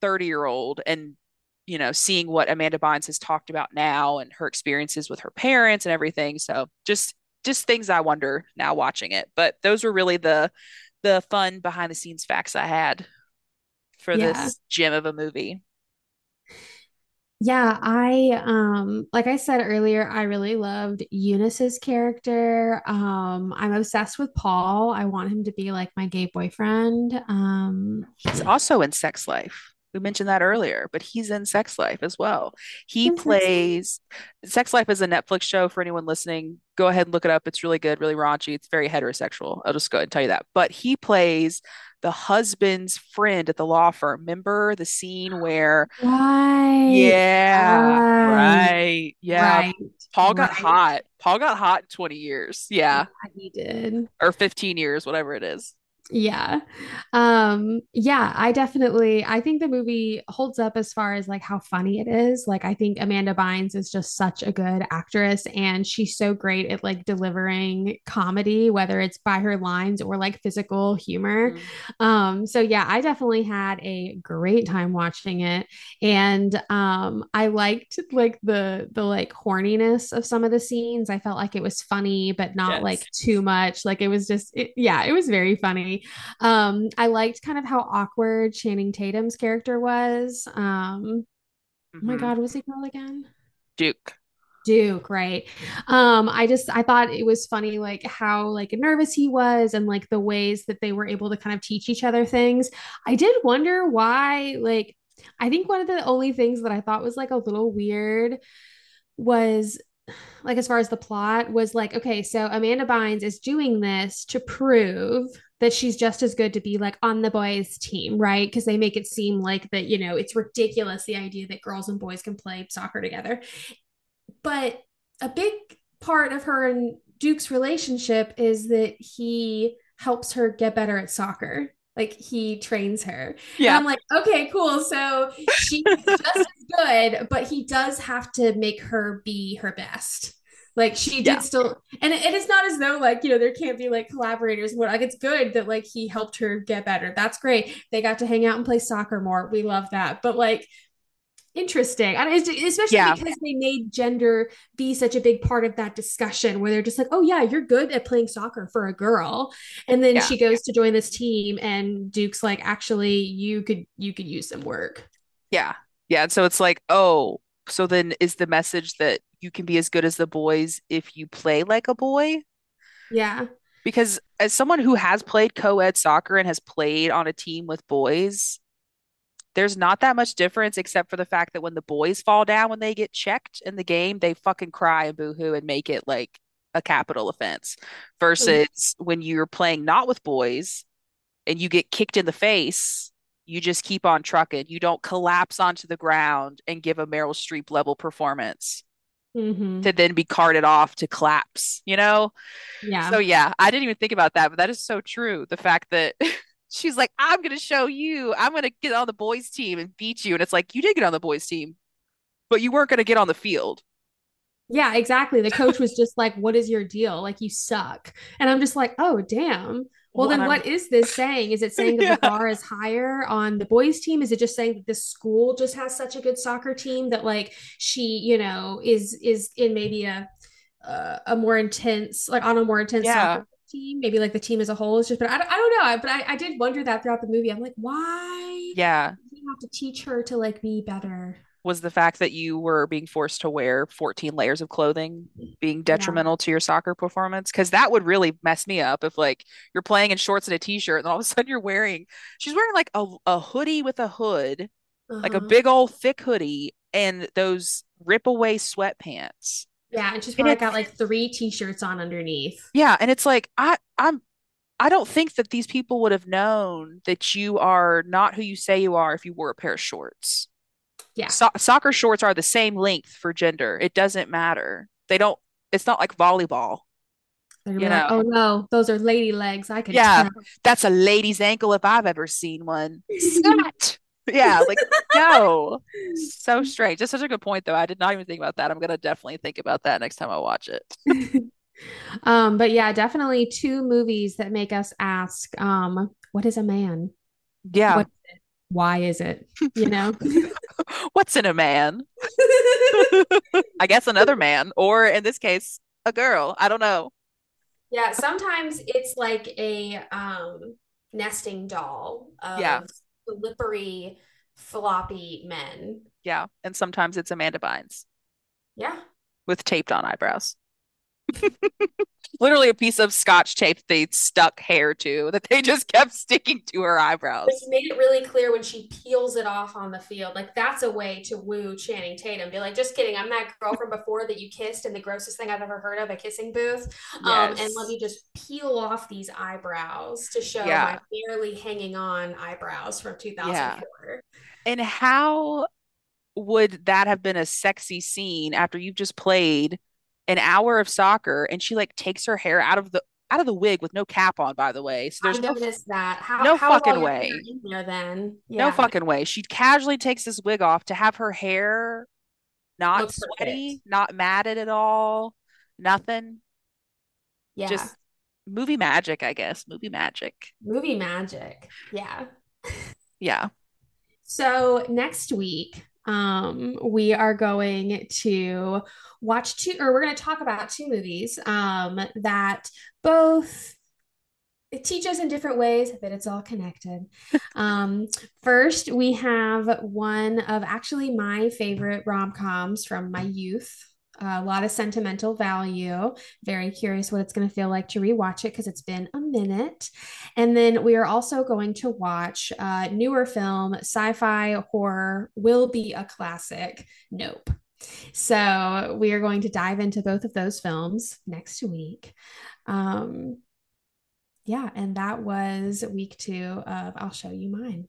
Speaker 2: 30 year old and you know seeing what Amanda Bynes has talked about now and her experiences with her parents and everything. So just just things I wonder now watching it. But those were really the the fun behind the scenes facts I had for
Speaker 1: Yeah.
Speaker 2: this gem of a movie
Speaker 1: Yeah, I um like I said earlier, I really loved Eunice's character. Um I'm obsessed with Paul. I want him to be like my gay boyfriend. Um
Speaker 2: he's also in Sex Life we mentioned that earlier, but he's in Sex Life as well. He
Speaker 1: in Sex Life.
Speaker 2: plays Sex Life is a Netflix show for anyone listening. Go ahead and look it up. It's really good, really raunchy. It's very heterosexual. I'll just go ahead and tell you that. But he plays the husband's friend at the law firm. Remember the scene where,
Speaker 1: Right.
Speaker 2: yeah,
Speaker 1: Right.
Speaker 2: right. Yeah,
Speaker 1: Right.
Speaker 2: Paul got hot. Paul got hot in 20 years.
Speaker 1: Yeah,
Speaker 2: Yeah,
Speaker 1: he did.
Speaker 2: or 15 years, whatever it is.
Speaker 1: Yeah. Um, yeah, I definitely I think the movie holds up as far as like how funny it is. Like I think Amanda Bynes is just such a good actress and she's so great at like delivering comedy, whether it's by her lines or like physical humor.
Speaker 2: Mhm.
Speaker 1: Um, so yeah, I definitely had a great time watching it. And um I liked like the the like horniness of some of the scenes. I felt like it was funny, but not like too much. Like it was just it, yeah, it was very funny. Um, I liked kind of how awkward Channing Tatum's character was. Um, oh my
Speaker 2: hmm
Speaker 1: God, what's he called again?
Speaker 2: Duke.
Speaker 1: Duke, right? Um, I just I thought it was funny like how like nervous he was and like the ways that they were able to kind of teach each other things. I did wonder why like I think one of the only things that I thought was like a little weird was like as far as the plot was like okay so amanda bynes is doing this to prove that she's just as good to be like on the boys team right? Because they make it seem like that you know it's ridiculous the idea that girls and boys can play soccer together. But a big part of her and duke's relationship is that he helps her get better at soccer. Like he trains her. And
Speaker 2: Yeah.
Speaker 1: i'm like okay cool. So she's [laughs] just as good but he does have to make her be her best like she
Speaker 2: Yeah.
Speaker 1: did still and it, it is not as though like you know there can't be like collaborators what like it's good that like he helped her get better that's great they got to hang out and play soccer more we love that but like interesting and it's, especially
Speaker 2: Yeah.
Speaker 1: because they made gender be such a big part of that discussion where they're just like oh yeah you're good at playing soccer for a girl and then
Speaker 2: Yeah.
Speaker 1: she goes to join this team and duke's like actually you could you could use some work
Speaker 2: Yeah. Yeah. And so it's like, oh, so then is the message that you can be as good as the boys if you play like a boy?
Speaker 1: yeah
Speaker 2: Because as someone who has played co-ed soccer and has played on a team with boys, there's not that much difference except for the fact that when the boys fall down when they get checked in the game, they fucking cry and boohoo and make it like a capital offense. Versus mm-hmm. when you're playing not with boys and you get kicked in the face, you just keep on trucking. You don't collapse onto the ground and give a Meryl Streep level performance mm-hmm. to then be carted off to claps, you know?
Speaker 1: Yeah.
Speaker 2: So yeah, I didn't even think about that, but that is so true. The fact that [laughs] she's like, I'm gonna show you, I'm gonna get on the boys team and beat you. And it's like, you did get on the boys team, but you weren't gonna get on the field.
Speaker 1: Yeah, exactly. The coach was just like, What is your deal? Like, you suck. And I'm just like, Oh, damn. Well, well then what I'm... is this saying? Is it saying that [laughs] yeah. the bar is higher on the boys' team? Is it just saying that the school just has such a good soccer team that like she, you know, is is in maybe a uh, a more intense, like on a more intense yeah. soccer team? Maybe like the team as a whole is just, but I, I don't know. But I, I did wonder that throughout the movie. I'm like, why?
Speaker 2: Yeah,
Speaker 1: you have to teach her to like be better
Speaker 2: was the fact that you were being forced to wear 14 layers of clothing being detrimental yeah. to your soccer performance because that would really mess me up if like you're playing in shorts and a t-shirt and all of a sudden you're wearing she's wearing like a, a hoodie with a hood uh-huh. like a uh-huh. big old thick hoodie and those rip away sweatpants
Speaker 1: yeah and she's probably and got like three t-shirts on underneath
Speaker 2: yeah and it's like i i'm I don't think that these people would have known that you are not who you say you are if you wore a pair of shorts.
Speaker 1: Yeah.
Speaker 2: So- soccer shorts are the same length for gender. It doesn't matter. They don't, it's not like volleyball.
Speaker 1: you like, know? oh no, those are lady legs. I can.
Speaker 2: Yeah, tell. that's a lady's ankle if I've ever seen one. [laughs] yeah, like no, [laughs] so strange. That's such a good point, though. I did not even think about that. I'm gonna definitely think about that next time I watch it. [laughs]
Speaker 1: um, but yeah, definitely two movies that make us ask, um, what is a man?
Speaker 2: Yeah. What
Speaker 1: why is it? You know? [laughs]
Speaker 2: What's in a man? [laughs] I guess another man, or in this case, a girl. I don't know.
Speaker 1: Yeah, sometimes it's like a um nesting doll of yeah. slippery, floppy men.
Speaker 2: Yeah. And sometimes it's Amanda Bynes.
Speaker 1: Yeah.
Speaker 2: With taped on eyebrows. [laughs] literally a piece of scotch tape they stuck hair to that they just kept sticking to her eyebrows.
Speaker 1: Which made it really clear when she peels it off on the field. Like that's a way to woo Channing Tatum. Be like, just kidding. I'm that girl from before that you kissed in the grossest thing I've ever heard of, a kissing booth. Yes. Um, and let me just peel off these eyebrows to show yeah. my barely hanging on eyebrows from 2004. Yeah.
Speaker 2: And how would that have been a sexy scene after you've just played an hour of soccer and she like takes her hair out of the out of the wig with no cap on, by the way. So there's
Speaker 1: I noticed no, that. How,
Speaker 2: no how fucking way.
Speaker 1: there then?
Speaker 2: Yeah. No fucking way. She casually takes this wig off to have her hair not Looks sweaty, perfect. not matted at all, nothing.
Speaker 1: Yeah. Just
Speaker 2: movie magic, I guess. Movie magic.
Speaker 1: Movie magic. Yeah. [laughs]
Speaker 2: yeah.
Speaker 1: So next week, um, we are going to watch two, or we're going to talk about two movies um, that both teach us in different ways, but it's all connected. [laughs] Um, first, we have one of actually my favorite rom coms from my youth a lot of sentimental value. Very curious what it's going to feel like to rewatch it because it's been a minute. And then we are also going to watch a newer film, sci fi horror, will be a classic. Nope. So we are going to dive into both of those films next week. Um, yeah, and that was week two of I'll Show You Mine.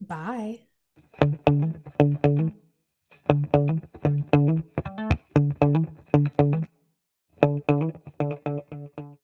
Speaker 1: Bye.